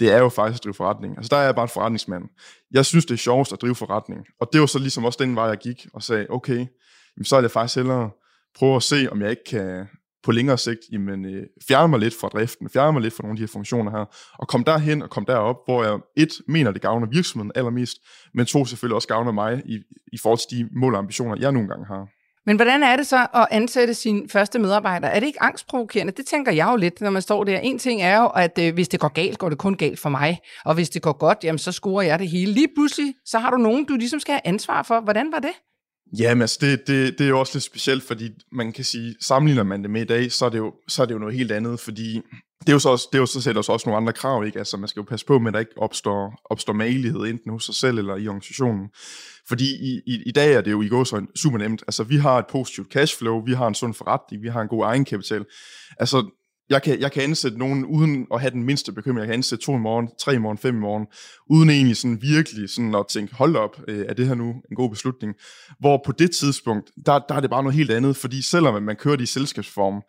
det er jo faktisk at drive forretning. Altså der er jeg bare en forretningsmand. Jeg synes, det er sjovest at drive forretning. Og det var så ligesom også den vej, jeg gik og sagde, okay, så er det faktisk hellere prøve at se, om jeg ikke kan på længere sigt jamen, øh, fjerne mig lidt fra driften, fjerne mig lidt fra nogle af de her funktioner her, og komme derhen og komme derop, hvor jeg et, mener, det gavner virksomheden allermest, men to, selvfølgelig også gavner mig i, i forhold til de mål og ambitioner, jeg nogle gange har. Men hvordan er det så at ansætte sin første medarbejder? Er det ikke angstprovokerende? Det tænker jeg jo lidt, når man står der. En ting er jo, at øh, hvis det går galt, går det kun galt for mig. Og hvis det går godt, jamen så scorer jeg det hele. Lige pludselig, så har du nogen, du ligesom skal have ansvar for. Hvordan var det? Jamen altså, det, det, det er jo også lidt specielt, fordi man kan sige, sammenligner man det med i dag, så er det jo, så er det jo noget helt andet, fordi det er jo så, også, det er jo så sætter også nogle andre krav, ikke? Altså, man skal jo passe på med, at der ikke opstår, opstår malighed enten hos sig selv eller i organisationen. Fordi i, i, i dag er det jo i går så super nemt. Altså, vi har et positivt cashflow, vi har en sund forretning, vi har en god egenkapital. Altså, jeg kan, jeg kan ansætte nogen uden at have den mindste bekymring. Jeg kan ansætte to i morgen, tre i morgen, fem i morgen, uden egentlig sådan virkelig sådan at tænke, hold op, øh, er det her nu en god beslutning? Hvor på det tidspunkt, der, der er det bare noget helt andet, fordi selvom man kører det i selskabsform,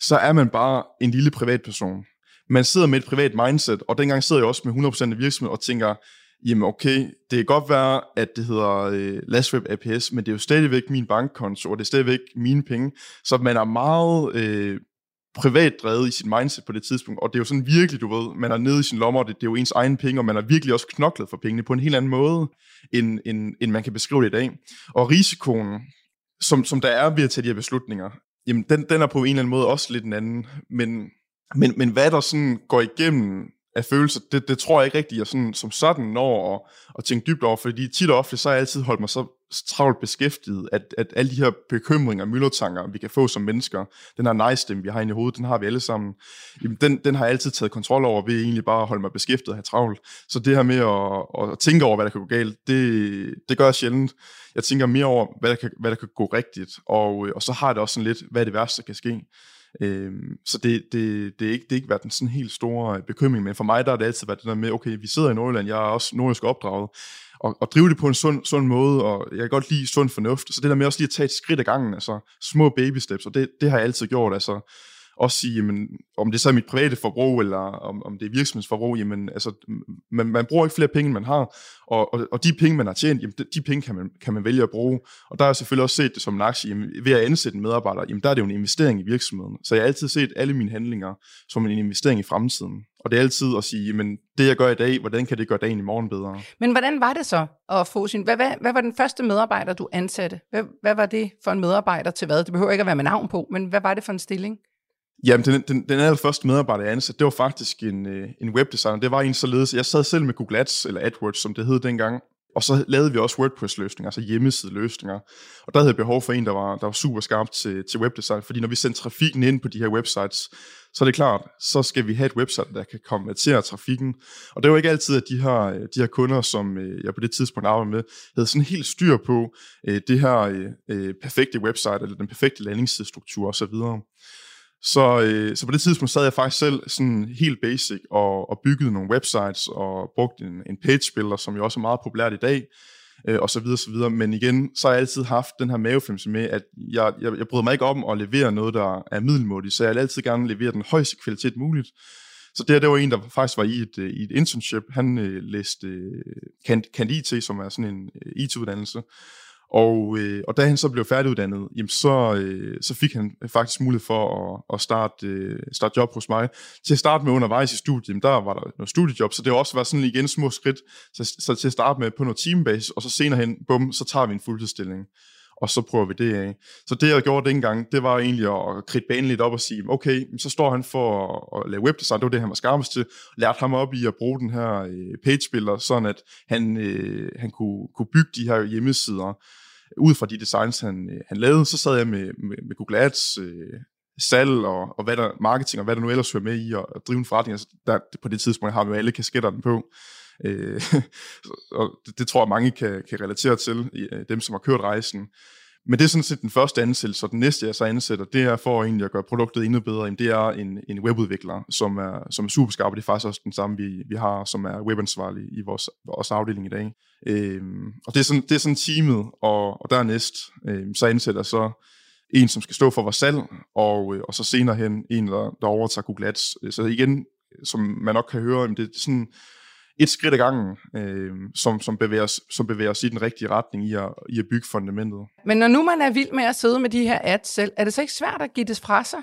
så er man bare en lille privatperson. Man sidder med et privat mindset, og dengang sidder jeg også med 100% af virksomheden og tænker, jamen okay, det kan godt være, at det hedder øh, Lastrip APS, men det er jo stadigvæk min bankkonto, og det er stadigvæk mine penge. Så man er meget øh, privat drevet i sit mindset på det tidspunkt, og det er jo sådan virkelig, du ved, man er nede i sin lommer, og det, det er jo ens egen penge, og man har virkelig også knoklet for pengene på en helt anden måde, end, end, end man kan beskrive det i dag. Og risikoen, som, som der er ved at tage de her beslutninger, jamen den, den er på en eller anden måde også lidt en anden, men, men, men hvad der sådan går igennem af følelser, det, det tror jeg ikke rigtigt, jeg sådan, som sådan når at, at tænke dybt over, fordi tit og ofte, så har jeg altid holdt mig så travlt beskæftiget, at, at alle de her bekymringer og myldretanker, vi kan få som mennesker, den her nice stemme, vi har inde i hovedet, den har vi alle sammen, jamen den, den har jeg altid taget kontrol over, ved egentlig bare at holde mig beskæftiget og have travlt. Så det her med at, at tænke over, hvad der kan gå galt, det, det gør jeg sjældent. Jeg tænker mere over, hvad der kan, hvad der kan gå rigtigt, og, øh, og så har det også sådan lidt, hvad er det værste, der kan ske. Øh, så det, det, det, er ikke, det er ikke været den sådan helt store øh, bekymring, men for mig der har det altid været det der med, okay, vi sidder i Nordjylland, jeg er også nordisk opdraget, og, og drive det på en sund, sund måde, og jeg kan godt lide sund fornuft, så det der med også lige at tage et skridt ad gangen, altså små baby steps, og det, det har jeg altid gjort, altså også sige, jamen, om det så er mit private forbrug, eller om, om det er virksomhedsforbrug, jamen, altså, man, man bruger ikke flere penge, end man har, og, og, og de penge, man har tjent, jamen, de, de penge kan man, kan man vælge at bruge. Og der har jeg selvfølgelig også set det som en aktie, jamen, ved at ansætte en medarbejder, jamen, der er det jo en investering i virksomheden. Så jeg har altid set alle mine handlinger som en investering i fremtiden. Og det er altid at sige, jamen, det jeg gør i dag, hvordan kan det gøre dagen i morgen bedre? Men hvordan var det så at få sin... Hvad, hvad, hvad var den første medarbejder, du ansatte? Hvad, hvad var det for en medarbejder til hvad? Det behøver ikke at være med navn på, men hvad var det for en stilling? Jamen, den, den, den allerførste medarbejder, jeg ansatte, det var faktisk en, øh, en webdesigner. Det var en således, jeg sad selv med Google Ads, eller AdWords, som det hed dengang, og så lavede vi også WordPress-løsninger, altså hjemmeside-løsninger. Og der havde jeg behov for en, der var, der var super skarp til, til webdesign, fordi når vi sendte trafikken ind på de her websites, så er det klart, så skal vi have et website, der kan konvertere trafikken. Og det var ikke altid, at de her, øh, de her kunder, som øh, jeg på det tidspunkt arbejdede med, havde sådan helt styr på øh, det her perfekte website, eller den perfekte landingssidestruktur osv. Så, øh, så på det tidspunkt sad jeg faktisk selv sådan helt basic og, og byggede nogle websites og brugte en, en page builder, som jo også er meget populært i dag, øh, og så videre, så videre. Men igen, så har jeg altid haft den her mavefornemmelse med, at jeg, jeg, jeg bryder mig ikke om at levere noget, der er middelmådigt, så jeg vil altid gerne levere den højeste kvalitet muligt. Så det her, det var en, der faktisk var i et, øh, i et internship. Han øh, læste øh, Kant IT, som er sådan en øh, IT-uddannelse. Og, øh, og da han så blev færdiguddannet, jamen så, øh, så fik han øh, faktisk mulighed for at, at starte, øh, starte job hos mig. Til at starte med undervejs i studiet, jamen der var der noget studiejob, så det har også været sådan igen små skridt. Så, så til at starte med på noget timebase, og så senere hen, bum, så tager vi en fuldtidsstilling og så prøver vi det af. Så det, jeg gjorde dengang, det var egentlig at kridte banen lidt op og sige, okay, så står han for at lave webdesign, det var det, han var skarpest til, lærte ham op i at bruge den her øh, page-builder, sådan at han, øh, han kunne, kunne bygge de her hjemmesider, ud fra de designs, han, øh, han lavede, så sad jeg med, med, med Google Ads, øh, salg og, og hvad der, marketing og hvad der nu ellers hører med i at, at drive en forretning. Altså, der, på det tidspunkt har vi jo alle kasketterne på. Øh, og det, det tror jeg mange kan, kan relatere til, øh, dem som har kørt rejsen. Men det er sådan set den første ansættelse, og den næste, jeg så ansætter, det er for egentlig at gøre produktet endnu bedre. Det er en, en webudvikler, som er, som er super skarp, og det er faktisk også den samme, vi, vi har, som er webansvarlig i vores, vores afdeling i dag. Øhm, og det er, sådan, det er sådan teamet, og, og dernæst øhm, så ansætter så en, som skal stå for vores salg, og, øh, og så senere hen en, der, der overtager Google Ads. Så igen, som man nok kan høre, det er sådan et skridt ad gangen, øh, som, som, bevæger, som bevæger os i den rigtige retning i at, i at bygge fundamentet. Men når nu man er vild med at sidde med de her ads selv, er det så ikke svært at give det fra sig?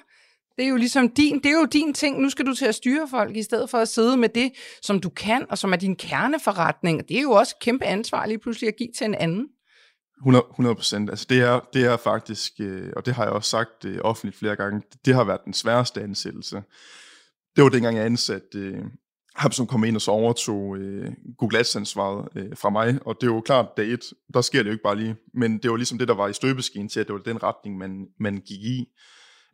Det er jo ligesom din, det er jo din ting. Nu skal du til at styre folk, i stedet for at sidde med det, som du kan, og som er din kerneforretning. Det er jo også kæmpe ansvar lige pludselig at give til en anden. 100 procent. Altså det er, det er faktisk, øh, og det har jeg også sagt øh, offentligt flere gange, det har været den sværeste ansættelse. Det var dengang, jeg ansatte øh, ham, som kom ind og så overtog øh, Google Ads-ansvaret øh, fra mig. Og det er jo klart, dag et, der sker det jo ikke bare lige. Men det var ligesom det, der var i støbeskeen til, at det var den retning, man, man gik i.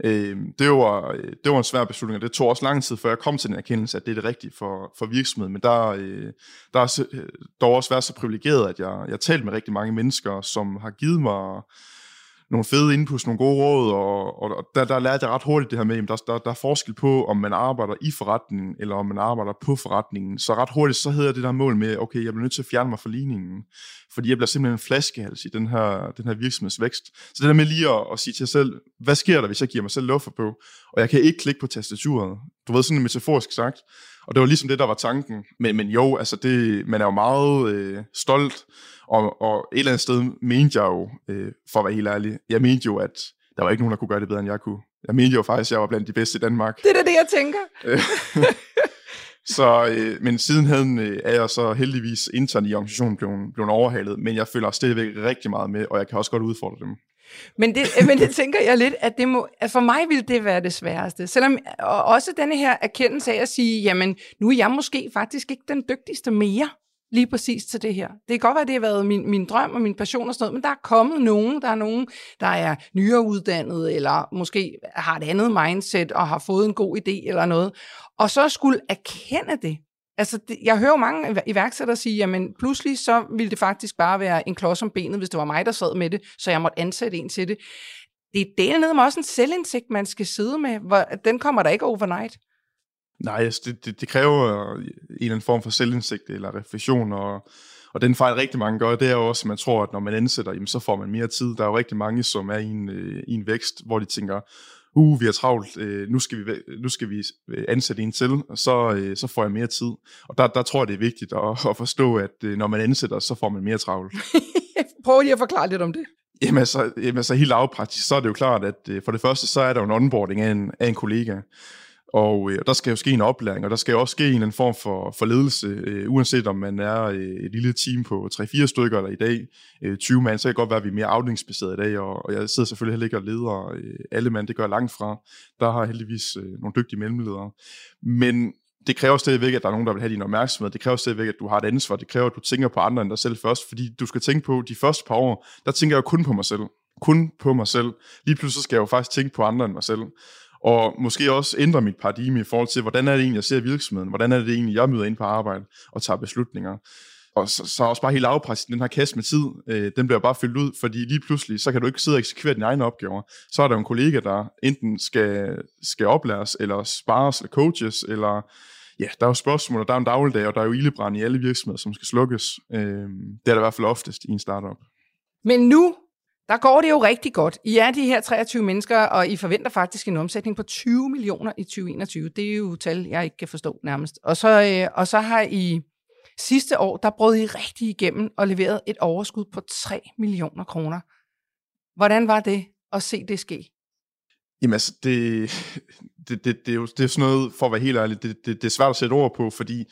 Øh, det, var, øh, det var en svær beslutning, og det tog også lang tid, før jeg kom til den erkendelse, at det er det rigtige for, for virksomheden. Men der, øh, der er øh, dog også været så privilegeret, at jeg, jeg har talt med rigtig mange mennesker, som har givet mig nogle fede inputs, nogle gode råd, og, og der, der lærte jeg ret hurtigt det her med, at der, der, der er forskel på, om man arbejder i forretningen, eller om man arbejder på forretningen. Så ret hurtigt, så hedder det der mål med, okay, jeg bliver nødt til at fjerne mig fra ligningen, fordi jeg bliver simpelthen en flaskehals i den her, den her virksomhedsvækst. Så det der med lige at, at sige til sig selv, hvad sker der, hvis jeg giver mig selv luffer på, og jeg kan ikke klikke på tastaturet. Du ved, sådan metaforisk sagt. Og det var ligesom det, der var tanken. Men, men jo, altså det, man er jo meget øh, stolt, og, og et eller andet sted mente jeg jo, øh, for at være helt ærlig, jeg mente jo, at der var ikke nogen, der kunne gøre det bedre, end jeg kunne. Jeg mente jo faktisk, at jeg var blandt de bedste i Danmark. Det er da det, jeg tænker. så, øh, men sidenhen øh, er jeg så heldigvis internt i organisationen blevet, blevet overhalet, men jeg føler stadigvæk rigtig meget med, og jeg kan også godt udfordre dem. Men det, øh, men det tænker jeg lidt, at det må, at for mig vil det være det sværeste. Selvom og også denne her erkendelse af at sige, jamen nu er jeg måske faktisk ikke den dygtigste mere lige præcis til det her. Det kan godt være, at det har været min, min drøm og min passion og sådan noget, men der er kommet nogen, der er nogen, der er nyere uddannet, eller måske har et andet mindset og har fået en god idé eller noget. Og så skulle erkende det, Altså, det, jeg hører jo mange iværksættere sige, jamen pludselig så ville det faktisk bare være en klods om benet, hvis det var mig, der sad med det, så jeg måtte ansætte en til det. Det er delen ned med også en selvindsigt, man skal sidde med. Hvor, den kommer der ikke overnight. Nej, altså det, det, det kræver en eller anden form for selvindsigt eller refleksion, og, og den fejl rigtig mange gør, det er jo også, at man tror, at når man ansætter, jamen, så får man mere tid. Der er jo rigtig mange, som er i en, øh, i en vækst, hvor de tænker, uh, vi har travlt, øh, nu, skal vi, nu skal vi øh, ansætte en til, og så, øh, så får jeg mere tid. Og der, der tror jeg, det er vigtigt at, at forstå, at øh, når man ansætter, så får man mere travlt. Prøv lige at forklare lidt om det. Jamen altså, jamen altså helt lavpraktisk, så er det jo klart, at øh, for det første, så er der jo en onboarding af en, af en kollega. Og øh, der skal jo ske en oplæring, og der skal jo også ske en eller anden form for, for ledelse, øh, uanset om man er øh, et lille team på 3-4 stykker, eller i dag øh, 20 mand, så kan det godt være, at vi er mere afdelingsbaseret i dag, og, og jeg sidder selvfølgelig heller ikke og leder øh, alle mand, det gør jeg langt fra. Der har jeg heldigvis øh, nogle dygtige mellemledere. Men det kræver stadigvæk, at der er nogen, der vil have din opmærksomhed. Det kræver stadigvæk, at du har et ansvar. Det kræver, at du tænker på andre end dig selv først, fordi du skal tænke på de første par år, der tænker jeg jo kun på mig selv. Kun på mig selv. Lige pludselig skal jeg jo faktisk tænke på andre end mig selv og måske også ændre mit paradigme i forhold til, hvordan er det egentlig, jeg ser virksomheden, hvordan er det egentlig, jeg møder ind på arbejde og tager beslutninger. Og så, så også bare helt afpresset, den her kasse med tid, øh, den bliver bare fyldt ud, fordi lige pludselig, så kan du ikke sidde og eksekvere dine egne opgaver. Så er der en kollega, der enten skal, skal oplæres, eller spares, eller coaches, eller ja, der er jo spørgsmål, og der er en dagligdag, og der er jo ildebrand i alle virksomheder, som skal slukkes. Øh, det er der i hvert fald oftest i en startup. Men nu der går det jo rigtig godt. I er de her 23 mennesker, og I forventer faktisk en omsætning på 20 millioner i 2021. Det er jo tal, jeg ikke kan forstå nærmest. Og så, øh, og så har I sidste år, der brød I rigtig igennem og leveret et overskud på 3 millioner kroner. Hvordan var det at se det ske? Jamen altså, det, det, det, det, er jo det er sådan noget, for at være helt ærlig, det, det, det er svært at sætte ord på, fordi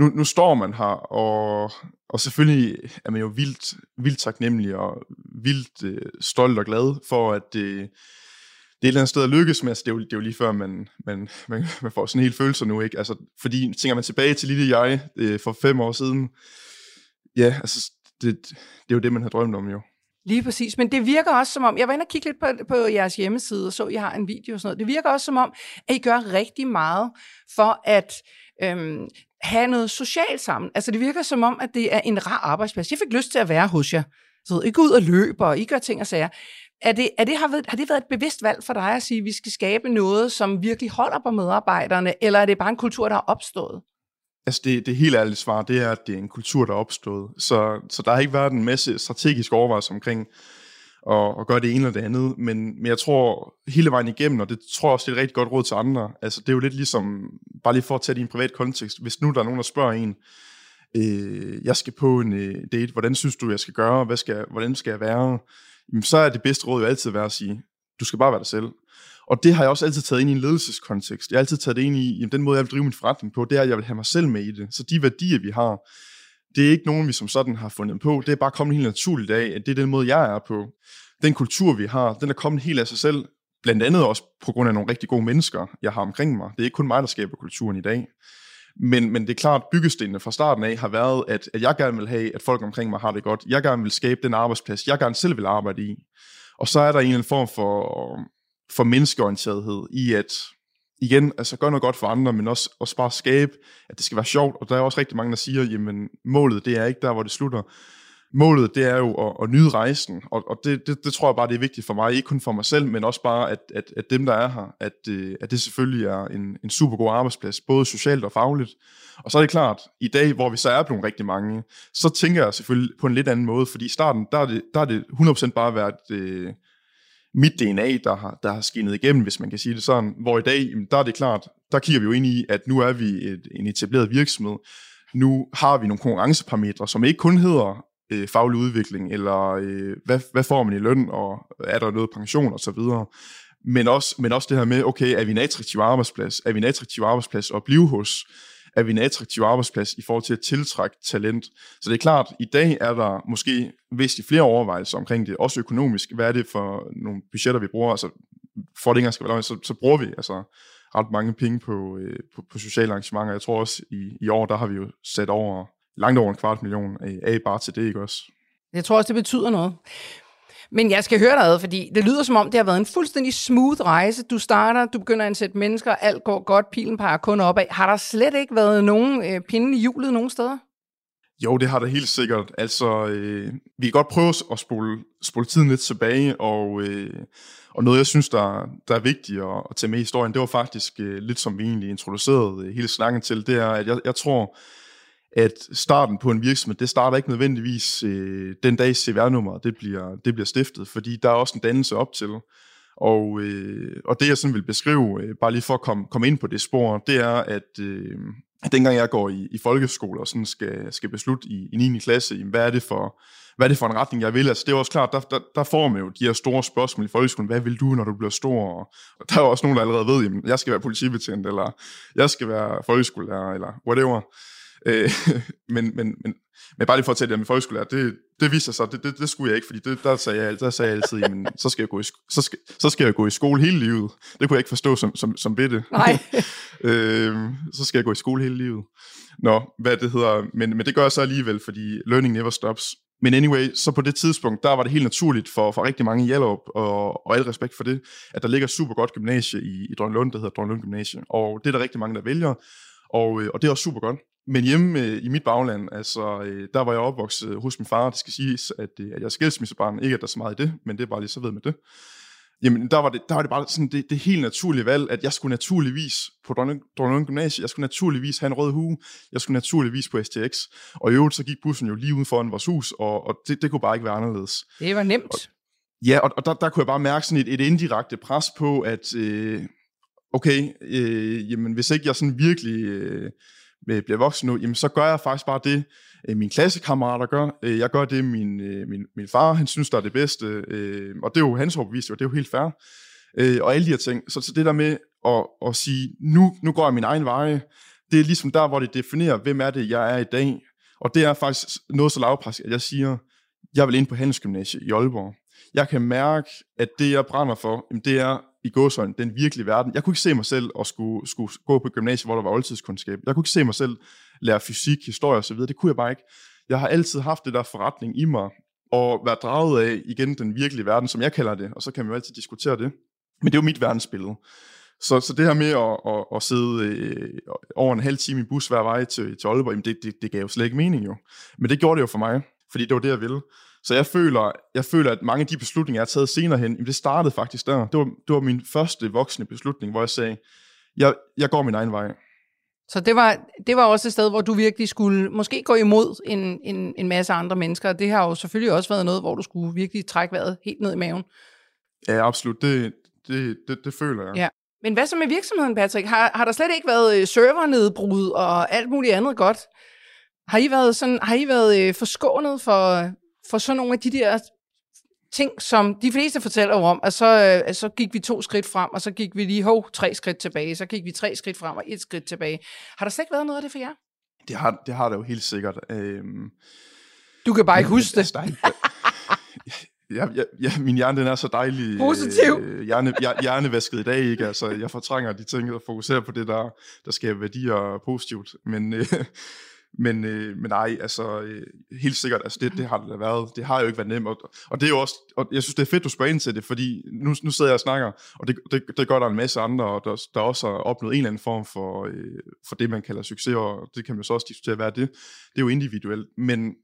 nu, nu står man her, og, og selvfølgelig er man jo vildt, vildt taknemmelig og vildt øh, stolt og glad for, at det, det er et eller andet sted at lykkes med. Altså, det, er jo, det er jo lige før, man, man, man, man får sådan en hel følelse nu, ikke? Altså, fordi tænker man tilbage til lille jeg øh, for fem år siden, ja, altså, det, det er jo det, man har drømt om jo. Lige præcis, men det virker også som om, jeg var inde og kigge lidt på, på jeres hjemmeside, og så I har en video og sådan noget, det virker også som om, at I gør rigtig meget for at øhm, have noget socialt sammen. Altså det virker som om, at det er en rar arbejdsplads. Jeg fik lyst til at være hos jer. Så I går ud og løber, og I gør ting og sager. Er det, er det, har, været, har det været et bevidst valg for dig at sige, at vi skal skabe noget, som virkelig holder på medarbejderne, eller er det bare en kultur, der er opstået? Altså det, det helt ærlige svar, det er, at det er en kultur, der er opstået. Så, så der har ikke været en masse strategisk overvejelse omkring, at, at gøre det ene eller det andet. Men, men jeg tror hele vejen igennem, og det tror jeg også, det er et rigtig godt råd til andre. Altså det er jo lidt ligesom, bare lige for at tage det i en privat kontekst. Hvis nu der er nogen, der spørger en, øh, jeg skal på en øh, date, hvordan synes du, jeg skal gøre, Hvad skal, hvordan skal jeg være? Jamen, så er det bedste råd jo altid være at sige, du skal bare være dig selv. Og det har jeg også altid taget ind i en ledelseskontekst. Jeg har altid taget det ind i, jamen, den måde, jeg vil drive min forretning på, det er, at jeg vil have mig selv med i det. Så de værdier, vi har, det er ikke nogen, vi som sådan har fundet på. Det er bare kommet helt naturligt af, at det er den måde, jeg er på. Den kultur, vi har, den er kommet helt af sig selv. Blandt andet også på grund af nogle rigtig gode mennesker, jeg har omkring mig. Det er ikke kun mig, der skaber kulturen i dag. Men, men det er klart, at byggestenene fra starten af har været, at, at jeg gerne vil have, at folk omkring mig har det godt. Jeg gerne vil skabe den arbejdsplads, jeg gerne selv vil arbejde i. Og så er der en eller anden form for, for menneskeorienterethed i, at igen, altså gøre noget godt for andre, men også, også bare skabe, at det skal være sjovt. Og der er også rigtig mange, der siger, jamen målet det er ikke der, hvor det slutter målet det er jo at, at nyde rejsen, og, og det, det, det tror jeg bare, det er vigtigt for mig, ikke kun for mig selv, men også bare, at, at, at dem, der er her, at, øh, at det selvfølgelig er en, en super god arbejdsplads, både socialt og fagligt. Og så er det klart, i dag, hvor vi så er blevet rigtig mange, så tænker jeg selvfølgelig på en lidt anden måde, fordi i starten, der er det, der er det 100% bare været øh, mit DNA, der har, der har skinnet igennem, hvis man kan sige det sådan, hvor i dag, der er det klart, der kigger vi jo ind i, at nu er vi et, en etableret virksomhed, nu har vi nogle konkurrenceparametre, som ikke kun hedder øh, faglig udvikling, eller øh, hvad, hvad får man i løn, og er der noget pension og så videre. Men også, men også det her med, okay, er vi en attraktiv arbejdsplads? Er vi en attraktiv arbejdsplads at blive hos? Er vi en attraktiv arbejdsplads i forhold til at tiltrække talent? Så det er klart, i dag er der måske væsentligt flere overvejelser omkring det, også økonomisk. Hvad er det for nogle budgetter, vi bruger? Altså, for det skal være så, så bruger vi altså ret mange penge på, øh, på, på sociale arrangementer. Jeg tror også, i, i år, der har vi jo sat over langt over en kvart million af bare til det, ikke også? Jeg tror også, det betyder noget. Men jeg skal høre dig ad, fordi det lyder som om, det har været en fuldstændig smooth rejse. Du starter, du begynder at ansætte mennesker, alt går godt, pilen peger kun opad. Har der slet ikke været nogen øh, pinde i hjulet nogen steder? Jo, det har der helt sikkert. Altså, øh, vi kan godt prøve at spole, spole tiden lidt tilbage, og, øh, og noget, jeg synes, der, der er vigtigt at, at tage med i historien, det var faktisk øh, lidt som vi egentlig introducerede øh, hele snakken til, det er, at jeg, jeg tror, at starten på en virksomhed, det starter ikke nødvendigvis øh, den dag CVR-nummer, det bliver, det bliver stiftet, fordi der er også en dannelse op til. Og, øh, og det jeg sådan vil beskrive, øh, bare lige for at komme, komme ind på det spor, det er, at, øh, dengang jeg går i, i folkeskole og sådan skal, skal beslutte i, i 9. klasse, jamen, hvad er det for hvad er det for en retning, jeg vil? Altså, det er også klart, der, der, der får man jo de her store spørgsmål i folkeskolen. Hvad vil du, når du bliver stor? Og, og der er jo også nogen, der allerede ved, jamen, jeg skal være politibetjent, eller jeg skal være folkeskolelærer, eller whatever. Øh, men, men, men, men bare lige for at tage det med folkeskolelærer, det, det viser sig, det, det, det skulle jeg ikke, fordi det, der, sagde jeg, der sagde jeg altid, jamen, så skal, jeg gå i, så, skal, så skal jeg gå i skole hele livet. Det kunne jeg ikke forstå som, som, som bitte. Nej. øh, så skal jeg gå i skole hele livet. Nå, hvad det hedder, men, men det gør jeg så alligevel, fordi learning never stops. Men anyway, så på det tidspunkt, der var det helt naturligt for, for rigtig mange i Hjallup, og, og al respekt for det, at der ligger super godt gymnasie i, i Drønlund, der hedder Drønlund Gymnasie. Og det er der rigtig mange, der vælger, og, øh, og det er også super godt. Men hjemme øh, i mit bagland, altså, øh, der var jeg opvokset hos min far. Det skal siges, at, øh, at jeg er skilsmissebarn. Ikke at der er så meget i det, men det er bare lige så ved med det. Jamen, der var det, der var det bare sådan det, det helt naturlige valg, at jeg skulle naturligvis på Dronning Gymnasie, jeg skulle naturligvis have en rød hue, jeg skulle naturligvis på STX, og i øvrigt så gik bussen jo lige uden foran vores hus, og, og det, det kunne bare ikke være anderledes. Det var nemt. Og, ja, og, og der, der kunne jeg bare mærke sådan et, et indirekte pres på, at øh, okay, øh, jamen hvis ikke jeg sådan virkelig... Øh, Øh, bliver voksen nu, jamen så gør jeg faktisk bare det, øh, mine klassekammerater gør. Øh, jeg gør det, min, øh, min, min far, han synes, der er det bedste. Øh, og det er jo hans overbevisning, og det er jo helt fair. Øh, og alle de her ting. Så, så det der med at, at sige, nu, nu går jeg min egen vej, det er ligesom der, hvor det definerer, hvem er det, jeg er i dag. Og det er faktisk noget så lavpraktisk, at jeg siger, jeg vil ind på Handelsgymnasiet i Aalborg. Jeg kan mærke, at det, jeg brænder for, det er i gåsøjne, den virkelige verden. Jeg kunne ikke se mig selv at skulle, skulle gå på gymnasiet, hvor der var oldtidskundskab. Jeg kunne ikke se mig selv lære fysik, historie osv. Det kunne jeg bare ikke. Jeg har altid haft det der forretning i mig, og været draget af igen den virkelige verden, som jeg kalder det, og så kan man jo altid diskutere det. Men det er jo mit verdensbillede. Så, så det her med at, at, at sidde øh, over en halv time i bus hver vej til, til Aalborg, jamen det, det, det gav jo slet ikke mening jo. Men det gjorde det jo for mig, fordi det var det, jeg ville. Så jeg føler, jeg føler, at mange af de beslutninger, jeg har taget senere hen, det startede faktisk der. Det var, det var min første voksne beslutning, hvor jeg sagde, jeg, jeg går min egen vej. Så det var, det var også et sted, hvor du virkelig skulle måske gå imod en, en, en masse andre mennesker. Det har jo selvfølgelig også været noget, hvor du skulle virkelig trække vejret helt ned i maven. Ja, absolut. Det, det, det, det føler jeg. Ja. Men hvad så med virksomheden, Patrick? Har, har der slet ikke været øh, servernedbrud og alt muligt andet godt? Har I været, sådan, har I været øh, forskånet for, for sådan nogle af de der ting, som de fleste fortæller om, at så, øh, så gik vi to skridt frem, og så gik vi lige hov, tre skridt tilbage, så gik vi tre skridt frem og et skridt tilbage. Har der slet ikke været noget af det for jer? Det har, det har der jo helt sikkert. Øhm, du kan bare ikke huske det. Ja, ja, ja, min hjerne den er så dejlig. Positiv. Øh, hjerne, hjernevasket i dag, ikke? Altså, jeg fortrænger de ting, og fokuserer på det, der, der skaber værdier positivt. Men, øh, men, øh, men nej, altså øh, helt sikkert, altså det, det har det da været. Det har jo ikke været nemt, og, og det er jo også, og jeg synes det er fedt, du spørger ind til det, fordi nu, nu sidder jeg og snakker, og det, det, det gør der en masse andre, og der, der også har opnået en eller anden form for, øh, for det, man kalder succes, og det kan man så også diskutere, hvad er det? Det er jo individuelt, men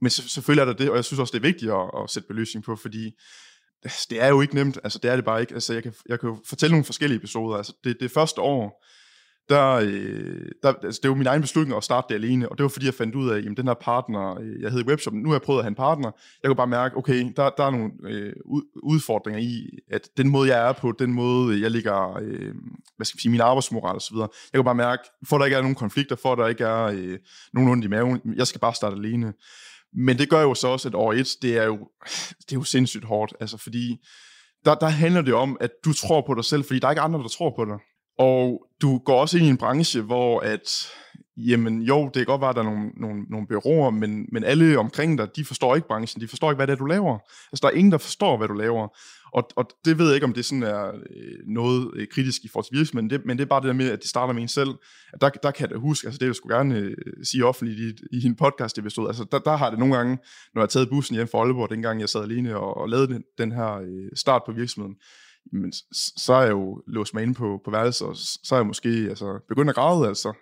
men selvfølgelig er der det, og jeg synes også, det er vigtigt at, at sætte belysning på, fordi altså, det er jo ikke nemt, altså det er det bare ikke. Altså jeg kan, jeg kan jo fortælle nogle forskellige episoder. Altså det, det første år, der, øh, der, altså det var min egen beslutning at starte det alene, og det var fordi, jeg fandt ud af, at den her partner, øh, jeg hed i webshop, nu har jeg prøvet at have en partner, jeg kunne bare mærke, okay, der, der er nogle øh, udfordringer i, at den måde, jeg er på, den måde, jeg ligger, øh, hvad skal jeg sige, min arbejdsmoral og så videre, jeg kunne bare mærke, for der ikke er nogen konflikter, for der ikke er øh, nogen ondt i maven, jeg skal bare starte alene. Men det gør jo så også, at år et, det er jo, det er jo sindssygt hårdt, altså fordi, der, der handler det om, at du tror på dig selv, fordi der er ikke andre, der tror på dig. Og du går også ind i en branche, hvor at, jamen jo, det kan godt være, at der er nogle, nogle, nogle byråer, men, men alle omkring dig, de forstår ikke branchen, de forstår ikke, hvad det er, du laver. Altså, der er ingen, der forstår, hvad du laver. Og, og det ved jeg ikke, om det sådan er øh, noget øh, kritisk i forhold til virksomheden, det, men det er bare det der med, at det starter med en selv. At der, der kan jeg da huske, altså det jeg skulle gerne øh, sige offentligt i, i en podcast det bestod. altså der, der har det nogle gange, når jeg har taget bussen hjem fra Aalborg, dengang jeg sad alene og, og lavede den, den her start på virksomheden, men så er jeg jo låst mig inde på, på værelset, og så er jeg måske altså, begyndt at græde, altså,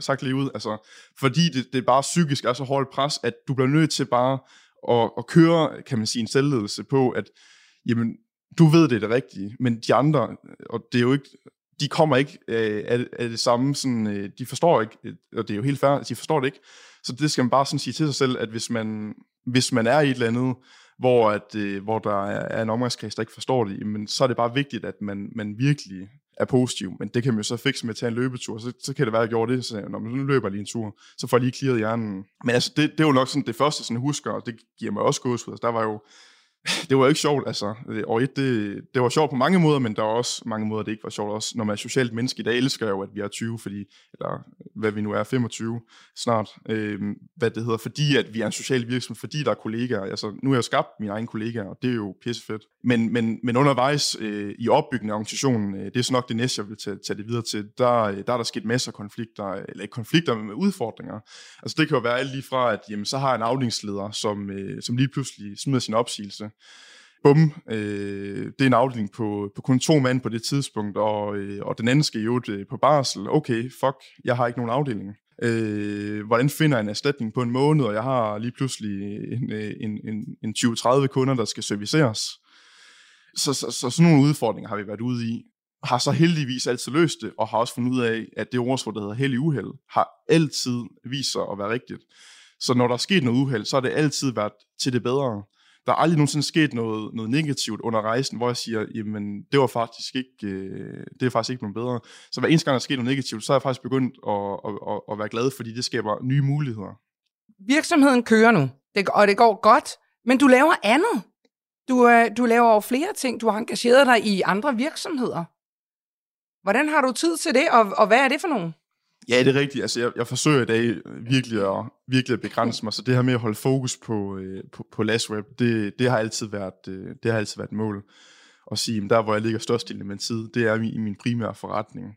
sagt lige ud, altså, fordi det, det er bare psykisk er så hårdt pres, at du bliver nødt til bare at, at køre, kan man sige, en selvledelse på, at jamen, du ved det er det rigtige, men de andre, og det er jo ikke, de kommer ikke øh, af, af det samme, sådan, øh, de forstår ikke, øh, og det er jo helt fair, de forstår det ikke, så det skal man bare sådan sige til sig selv, at hvis man, hvis man er i et eller andet, hvor, at, øh, hvor der er en omgangskreds, der ikke forstår det, men så er det bare vigtigt, at man, man virkelig er positiv, men det kan man jo så fikse med at tage en løbetur, så, så kan det være, at jeg gjorde det, så når man løber lige en tur, så får jeg lige clearet hjernen. Men altså, det, det er jo nok sådan det første, sådan jeg husker, og det giver mig også gåsehud. Altså, der var jo det var ikke sjovt, altså. Og et, det, det var sjovt på mange måder, men der var også mange måder, det ikke var sjovt. Også når man er socialt menneske i dag, elsker jeg jo, at vi er 20, fordi, eller hvad vi nu er, 25 snart, øh, hvad det hedder, fordi at vi er en social virksomhed, fordi der er kollegaer. Altså, nu har jeg skabt mine egne kollegaer, og det er jo pissefedt. Men, men, men undervejs øh, i opbygningen af organisationen, øh, det er så nok det næste, jeg vil tage, tage det videre til, der, øh, der er der sket masser af konflikter, eller ikke konflikter, men udfordringer. Altså det kan jo være alt lige fra, at jamen, så har jeg en afdelingsleder, som, øh, som lige pludselig smider sin opsigelse, bum, øh, det er en afdeling på, på kun to mand på det tidspunkt, og, øh, og den anden skal jo øh, på barsel. Okay, fuck, jeg har ikke nogen afdeling. Øh, hvordan finder jeg en erstatning på en måned, og jeg har lige pludselig en, øh, en, en, en 20-30 kunder, der skal serviceres. Så, så, så sådan nogle udfordringer har vi været ude i. Har så heldigvis altid løst det, og har også fundet ud af, at det ordsprog, der hedder held i uheld, har altid vist sig at være rigtigt. Så når der er sket noget uheld, så har det altid været til det bedre der er aldrig nogensinde sket noget, noget negativt under rejsen, hvor jeg siger, jamen, det var faktisk ikke, øh, det er faktisk ikke blevet bedre. Så hver eneste gang, der er sket noget negativt, så er jeg faktisk begyndt at, at, at, at være glad, fordi det skaber nye muligheder. Virksomheden kører nu, det, og det går godt, men du laver andet. Du, øh, du laver over flere ting. Du har engageret dig i andre virksomheder. Hvordan har du tid til det, og, og hvad er det for nogen? Ja, det er rigtigt. Altså, jeg, jeg forsøger i dag virkelig at, virkelig at begrænse mig, så det her med at holde fokus på, øh, på, på LastWeb, det, det, har altid været, øh, det har altid været et mål. At sige, at der hvor jeg ligger størst i min tid, det er i min primære forretning.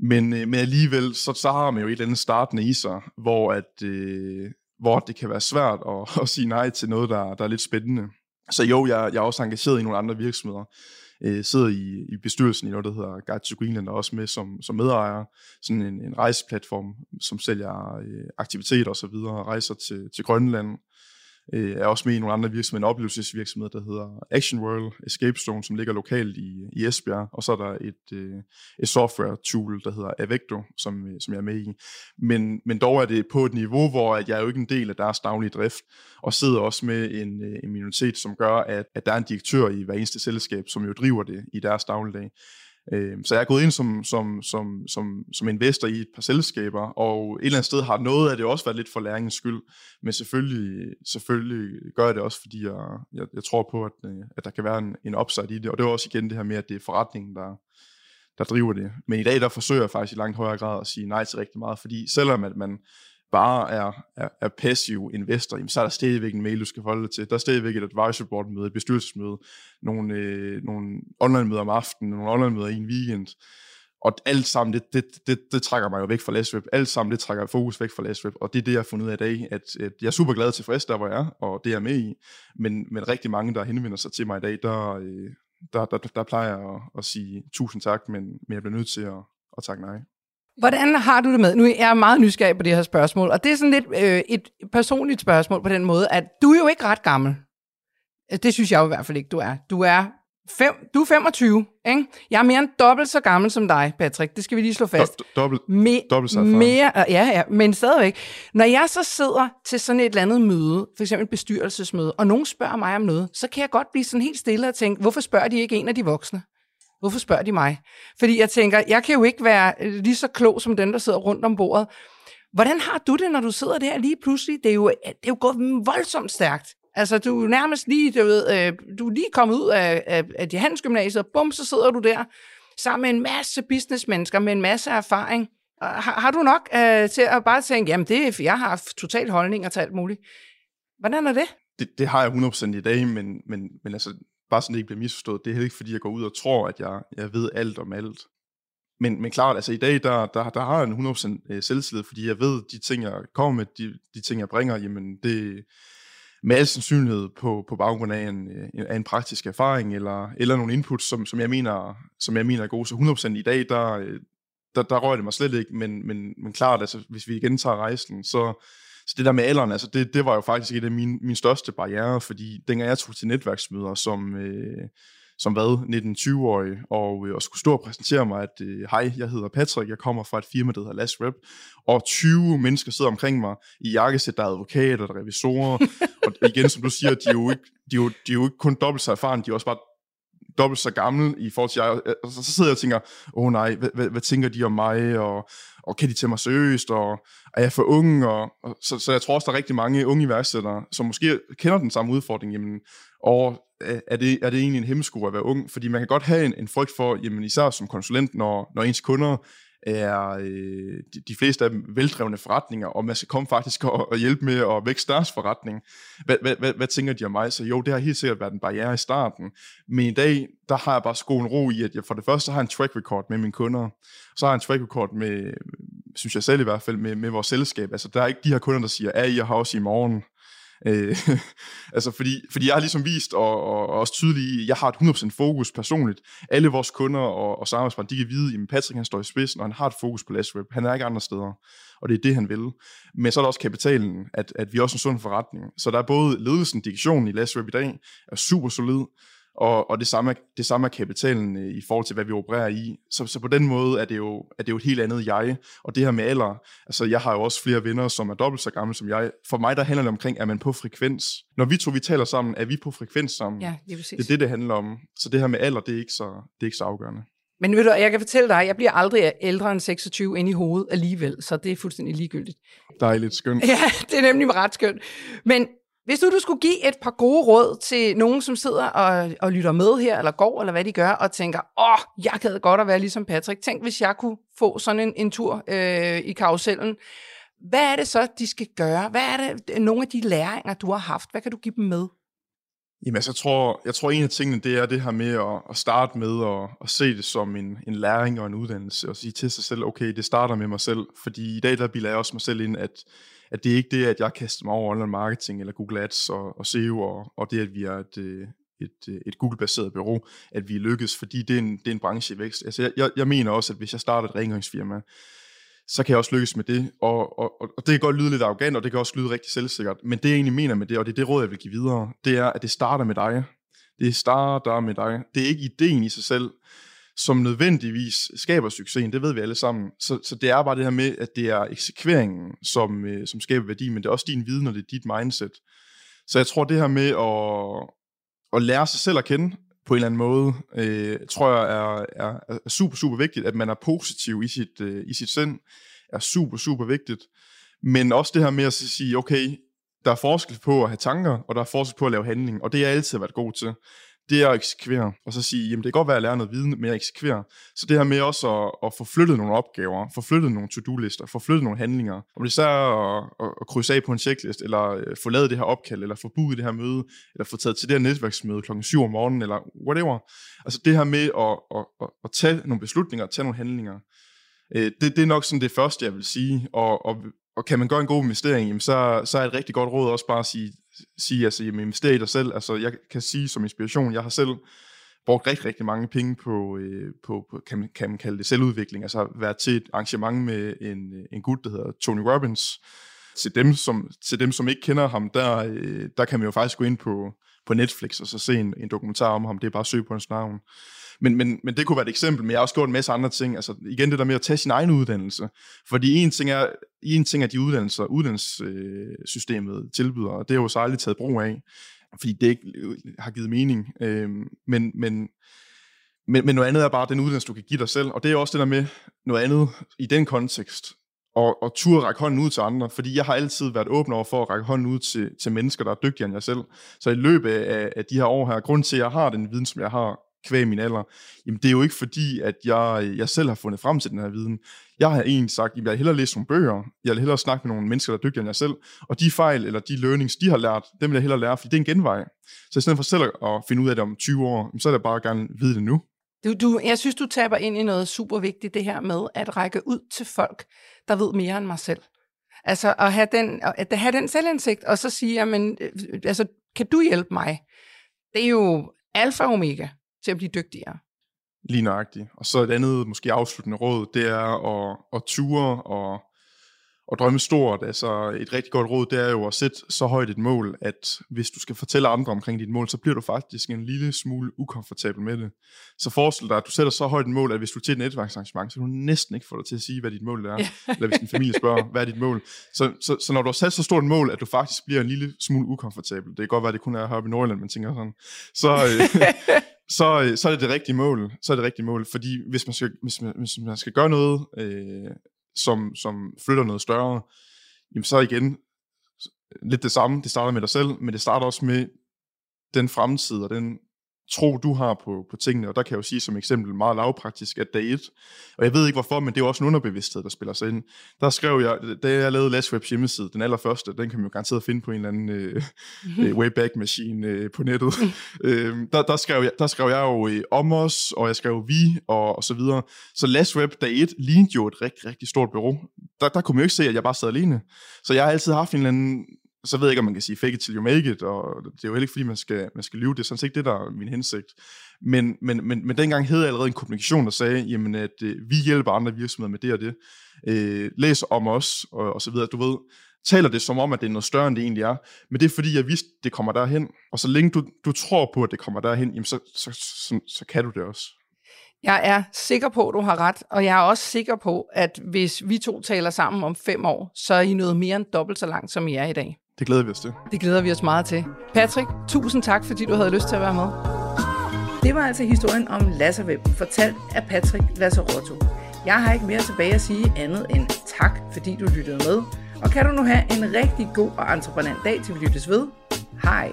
Men, øh, men alligevel, så, så har man jo et eller andet startende i sig, hvor, at, øh, hvor det kan være svært at, at sige nej til noget, der, der er lidt spændende. Så jo, jeg, jeg er også engageret i nogle andre virksomheder øh, sidder i, i bestyrelsen i noget, der hedder Guide to Greenland, og også med som, som medejer, sådan en, en rejseplatform, som sælger øh, aktiviteter osv., rejser til, til Grønland, øh, er også med i nogle andre virksomheder, en oplevelsesvirksomhed, der hedder Action World Escape Stone, som ligger lokalt i, i Esbjerg, og så er der et, øh, et software tool, der hedder Avecto, som, øh, som jeg er med i. Men, men dog er det på et niveau, hvor at jeg er jo ikke en del af deres daglige drift, og sidder også med en, øh, en minoritet, som gør, at, at der er en direktør i hver eneste selskab, som jo driver det i deres dagligdag. Øh, så jeg er gået ind som, som, som, som, som investor i et par selskaber, og et eller andet sted har noget af det også været lidt for læringens skyld, men selvfølgelig, selvfølgelig gør jeg det også, fordi jeg, jeg, jeg tror på, at, øh, at der kan være en, en upside i det, og det er også igen det her med, at det er forretningen, der, der driver det. Men i dag, der forsøger jeg faktisk i langt højere grad at sige nej til rigtig meget, fordi selvom at man bare er, er, er passiv investor, jamen, så er der stadigvæk en mail, du skal holde dig til. Der er stadigvæk et advisory board møde, et bestyrelsesmøde, nogle, øh, nogle online møder om aftenen, nogle online møder i en weekend. Og alt sammen, det, det, det, det trækker mig jo væk fra LastWeb. Alt sammen, det trækker fokus væk fra LastWeb. Og det er det, jeg har fundet ud af i dag, at, at jeg er super glad og tilfreds der, hvor jeg er, og det er med i. Men, men rigtig mange, der henvender sig til mig i dag, der, øh, der, der, der, der plejer jeg at, at sige tusind tak, men, men jeg bliver nødt til at, at takke nej. Hvordan har du det med? Nu er jeg meget nysgerrig på det her spørgsmål, og det er sådan lidt øh, et personligt spørgsmål på den måde, at du er jo ikke ret gammel. Det synes jeg jo i hvert fald ikke, du er. Du er, fem, du er 25, ikke? Jeg er mere end dobbelt så gammel som dig, Patrick. Det skal vi lige slå fast. Do- dobbelt, Me- dobbelt så mere, ja, ja, men stadigvæk. Når jeg så sidder til sådan et eller andet møde, for eksempel et bestyrelsesmøde, og nogen spørger mig om noget, så kan jeg godt blive sådan helt stille og tænke, hvorfor spørger de ikke en af de voksne? Hvorfor spørger de mig? Fordi jeg tænker, jeg kan jo ikke være lige så klog som den, der sidder rundt om bordet. Hvordan har du det, når du sidder der lige pludselig? Det er jo, det er jo gået voldsomt stærkt. Altså, du er nærmest lige, du ved, øh, du er lige kommet ud af, af, af de handelsgymnasiet, og bum, så sidder du der sammen med en masse businessmennesker med en masse erfaring. Har, har du nok øh, til at bare tænke, jamen det er, jeg har haft total og til alt muligt. Hvordan er det? det, det har jeg 100% i dag, men, men, men altså, bare sådan det ikke bliver misforstået, det er heller ikke fordi, jeg går ud og tror, at jeg, jeg ved alt om alt. Men, men klart, altså i dag, der, der, der har jeg en 100% øh, selvtillid, fordi jeg ved, de ting, jeg kommer med, de, de ting, jeg bringer, jamen det med al sandsynlighed på, på baggrund af en, øh, af en praktisk erfaring, eller, eller nogle inputs, som, som, jeg mener, som jeg mener er gode. Så 100% i dag, der, øh, der, der rører det mig slet ikke, men, men, men klart, altså, hvis vi igen tager rejsen, så, så det der med alderen, altså det, det var jo faktisk et af mine, mine største barriere, fordi dengang jeg tog til netværksmøder som, øh, som hvad, 19-20-årig, og, øh, og skulle stå og præsentere mig, at øh, hej, jeg hedder Patrick, jeg kommer fra et firma, der hedder Last Rep, og 20 mennesker sidder omkring mig i jakkesæt, der er advokater, der er revisorer, og igen, som du siger, de er jo ikke, de er jo, de er jo ikke kun dobbelt så erfaren, de er også bare dobbelt så gammel i forhold til jeg. Og så sidder jeg og tænker, åh oh, nej, hvad, hvad, hvad tænker de om mig, og, og kan de tage mig seriøst, og er jeg for ung? Og, og, så, så jeg tror også, der er rigtig mange unge iværksættere, som måske kender den samme udfordring, jamen, og er det, er det egentlig en hemmesko at være ung? Fordi man kan godt have en, en frygt for, jamen især som konsulent, når, når ens kunder er øh, de, de fleste af dem veldrevne forretninger, og man skal komme faktisk og, og hjælpe med at vækste deres forretning. Hvad, hvad, hvad, hvad tænker de om mig? Så jo, det har helt sikkert været en barriere i starten, men i dag, der har jeg bare skoen ro i, at jeg for det første har en track record med mine kunder, så har jeg en track record med, synes jeg selv i hvert fald, med, med vores selskab. Altså, der er ikke de her kunder, der siger, at jeg har også i morgen. Øh, altså fordi, fordi jeg har ligesom vist, og, og, og også tydeligt jeg har et 100% fokus personligt. Alle vores kunder og, og samarbejdspartnere, de kan vide, at Patrick han står i spidsen, og han har et fokus på Last Rep. Han er ikke andre steder, og det er det, han vil. Men så er der også kapitalen, at, at vi er også en sund forretning. Så der er både ledelsen, direktionen i Last Rep i dag, er super solid, og, og det, samme, det samme er kapitalen øh, i forhold til, hvad vi opererer i. Så, så på den måde er det, jo, er det jo et helt andet jeg. Og det her med alder, altså jeg har jo også flere venner, som er dobbelt så gamle som jeg. For mig der handler det omkring, er man på frekvens? Når vi to vi taler sammen, er vi på frekvens sammen? Ja, det er. Det er det, det handler om. Så det her med alder, det er ikke så, det er ikke så afgørende. Men ved du, jeg kan fortælle dig, jeg bliver aldrig ældre end 26 ind i hovedet alligevel, så det er fuldstændig ligegyldigt. Dejligt, skønt. Ja, det er nemlig ret skønt. Men hvis du, du skulle give et par gode råd til nogen, som sidder og, og lytter med her, eller går, eller hvad de gør, og tænker, åh, jeg gad godt at være ligesom Patrick. Tænk, hvis jeg kunne få sådan en, en tur øh, i karusellen. Hvad er det så, de skal gøre? Hvad er det, øh, nogle af de læringer, du har haft? Hvad kan du give dem med? Jamen, altså, jeg tror, jeg tror, en af tingene, det er det her med at, at starte med at, at se det som en, en læring og en uddannelse, og sige til sig selv, okay, det starter med mig selv, fordi i dag, der bilder jeg også mig selv ind, at, at det er ikke det, at jeg kaster mig over online marketing, eller Google Ads og, og SEO, og, og det, at vi er et, øh, et, øh, et Google-baseret bureau, at vi lykkes, fordi det er en, det er en branche i vækst. Altså, jeg, jeg, jeg mener også, at hvis jeg starter et rengøringsfirma, så kan jeg også lykkes med det. Og, og, og det kan godt lyde lidt arrogant, og det kan også lyde rigtig selvsikkert. Men det jeg egentlig mener med det, og det er det råd, jeg vil give videre, det er, at det starter med dig. Det starter med dig. Det er ikke ideen i sig selv, som nødvendigvis skaber succesen, det ved vi alle sammen. Så, så det er bare det her med, at det er eksekveringen, som, øh, som skaber værdi, men det er også din viden, og det er dit mindset. Så jeg tror, det her med at, at lære sig selv at kende, på en eller anden måde, øh, tror jeg er, er, er super, super vigtigt, at man er positiv i sit, øh, i sit sind, er super, super vigtigt. Men også det her med at sige, okay, der er forskel på at have tanker, og der er forskel på at lave handling, og det har jeg altid været god til. Det er at eksekvere, og så sige, jamen det kan godt være at lære noget viden, men at eksekverer. Så det her med også at, at få flyttet nogle opgaver, få flyttet nogle to-do-lister, få flyttet nogle handlinger. Om det så er at, at, at krydse af på en checklist, eller øh, få lavet det her opkald, eller få booket det her møde, eller få taget til det her netværksmøde klokken 7 om morgenen, eller whatever. Altså det her med at, at, at, at tage nogle beslutninger, tage nogle handlinger, øh, det, det er nok sådan det første, jeg vil sige. Og, og, og kan man gøre en god investering, jamen så, så er et rigtig godt råd også bare at sige, sige altså, jamen, investere i dig selv. Altså, jeg kan sige som inspiration, jeg har selv brugt rigtig, rigtig mange penge på, øh, på, på kan, man, kan man kalde det selvudvikling, altså været til et arrangement med en, øh, en gut, der hedder Tony Robbins. Til dem, som, til dem, som ikke kender ham, der, øh, der kan man jo faktisk gå ind på, på Netflix og så se en, en dokumentar om ham. Det er bare at søge på hans navn. Men, men, men det kunne være et eksempel, men jeg har også gjort en masse andre ting. Altså igen det der med at tage sin egen uddannelse. Fordi en ting er, en ting er de uddannelser, uddannelsessystemet tilbyder, og det har jo så aldrig taget brug af, fordi det ikke øh, har givet mening. Øhm, men, men, men, men noget andet er bare den uddannelse, du kan give dig selv. Og det er også det der med noget andet i den kontekst og, og turde række hånden ud til andre, fordi jeg har altid været åben over for at række hånden ud til, til mennesker, der er dygtigere end jeg selv. Så i løbet af, af de her år her, grund til, at jeg har den viden, som jeg har, kvæg min alder, jamen det er jo ikke fordi, at jeg, jeg selv har fundet frem til den her viden. Jeg har egentlig sagt, at jeg vil hellere læse nogle bøger, jeg vil hellere snakke med nogle mennesker, der er dygtigere end jeg selv, og de fejl eller de learnings, de har lært, dem vil jeg hellere lære, fordi det er en genvej. Så i stedet for selv at finde ud af det om 20 år, så er det bare gerne vide det nu. Du, du, jeg synes, du taber ind i noget super vigtigt, det her med at række ud til folk, der ved mere end mig selv. Altså at have den, at have den selvindsigt, og så sige, jamen, øh, altså, kan du hjælpe mig? Det er jo alfa og omega til at blive dygtigere. Lige nøjagtigt. Og så et andet, måske afsluttende råd, det er at, at ture og og drømme stort. Altså et rigtig godt råd, det er jo at sætte så højt et mål, at hvis du skal fortælle andre omkring dit mål, så bliver du faktisk en lille smule ukomfortabel med det. Så forestil dig, at du sætter så højt et mål, at hvis du til et netværksarrangement, så du næsten ikke får dig til at sige, hvad dit mål er. Ja. Eller hvis din familie spørger, hvad er dit mål? Så, så, så når du har sat så stort et mål, at du faktisk bliver en lille smule ukomfortabel, det kan godt være, at det kun er heroppe i Nordjylland, man tænker sådan, så, øh, så, øh, så er det det rigtige mål. Så er det rigtige mål, fordi hvis man skal, hvis man, hvis man skal gøre noget, øh, som, som flytter noget større, jamen så igen, lidt det samme, det starter med dig selv, men det starter også med den fremtid og den tro, du har på, på tingene, og der kan jeg jo sige som eksempel meget lavpraktisk, at dag 1, og jeg ved ikke hvorfor, men det er jo også en underbevidsthed, der spiller sig ind. Der skrev jeg, da jeg lavede Lashwebs hjemmeside, den allerførste, den kan man jo garanteret finde på en eller anden øh, mm-hmm. Wayback Machine øh, på nettet. øh, der, der, skrev jeg, der skrev jeg jo øh, om os, og jeg skrev vi, og, og så videre. Så Lashweb dag 1 lignede jo et rigtig, rigtig stort bureau. Der, der kunne man jo ikke se, at jeg bare sad alene. Så jeg har altid haft en eller anden så ved jeg ikke, om man kan sige fake it till you make it, og det er jo heller ikke, fordi man skal, man skal lyve, det er sådan set ikke det, der er min hensigt. Men, men, men, men dengang hed jeg allerede en kommunikation, der sagde, jamen, at øh, vi hjælper andre virksomheder med det og det. Øh, læs om os, og, og så videre. Du ved, taler det som om, at det er noget større, end det egentlig er. Men det er fordi, jeg vidste, at det kommer derhen. Og så længe du, du tror på, at det kommer derhen, jamen så, så, så, så kan du det også. Jeg er sikker på, at du har ret, og jeg er også sikker på, at hvis vi to taler sammen om fem år, så er I noget mere end dobbelt så langt, som I er i dag. Det glæder vi os til. Det glæder vi os meget til. Patrick, tusind tak, fordi du havde lyst til at være med. Det var altså historien om Laserweb, fortalt af Patrick Lazzarotto. Jeg har ikke mere tilbage at sige andet end tak, fordi du lyttede med. Og kan du nu have en rigtig god og entreprenant dag, til vi lyttes ved. Hej!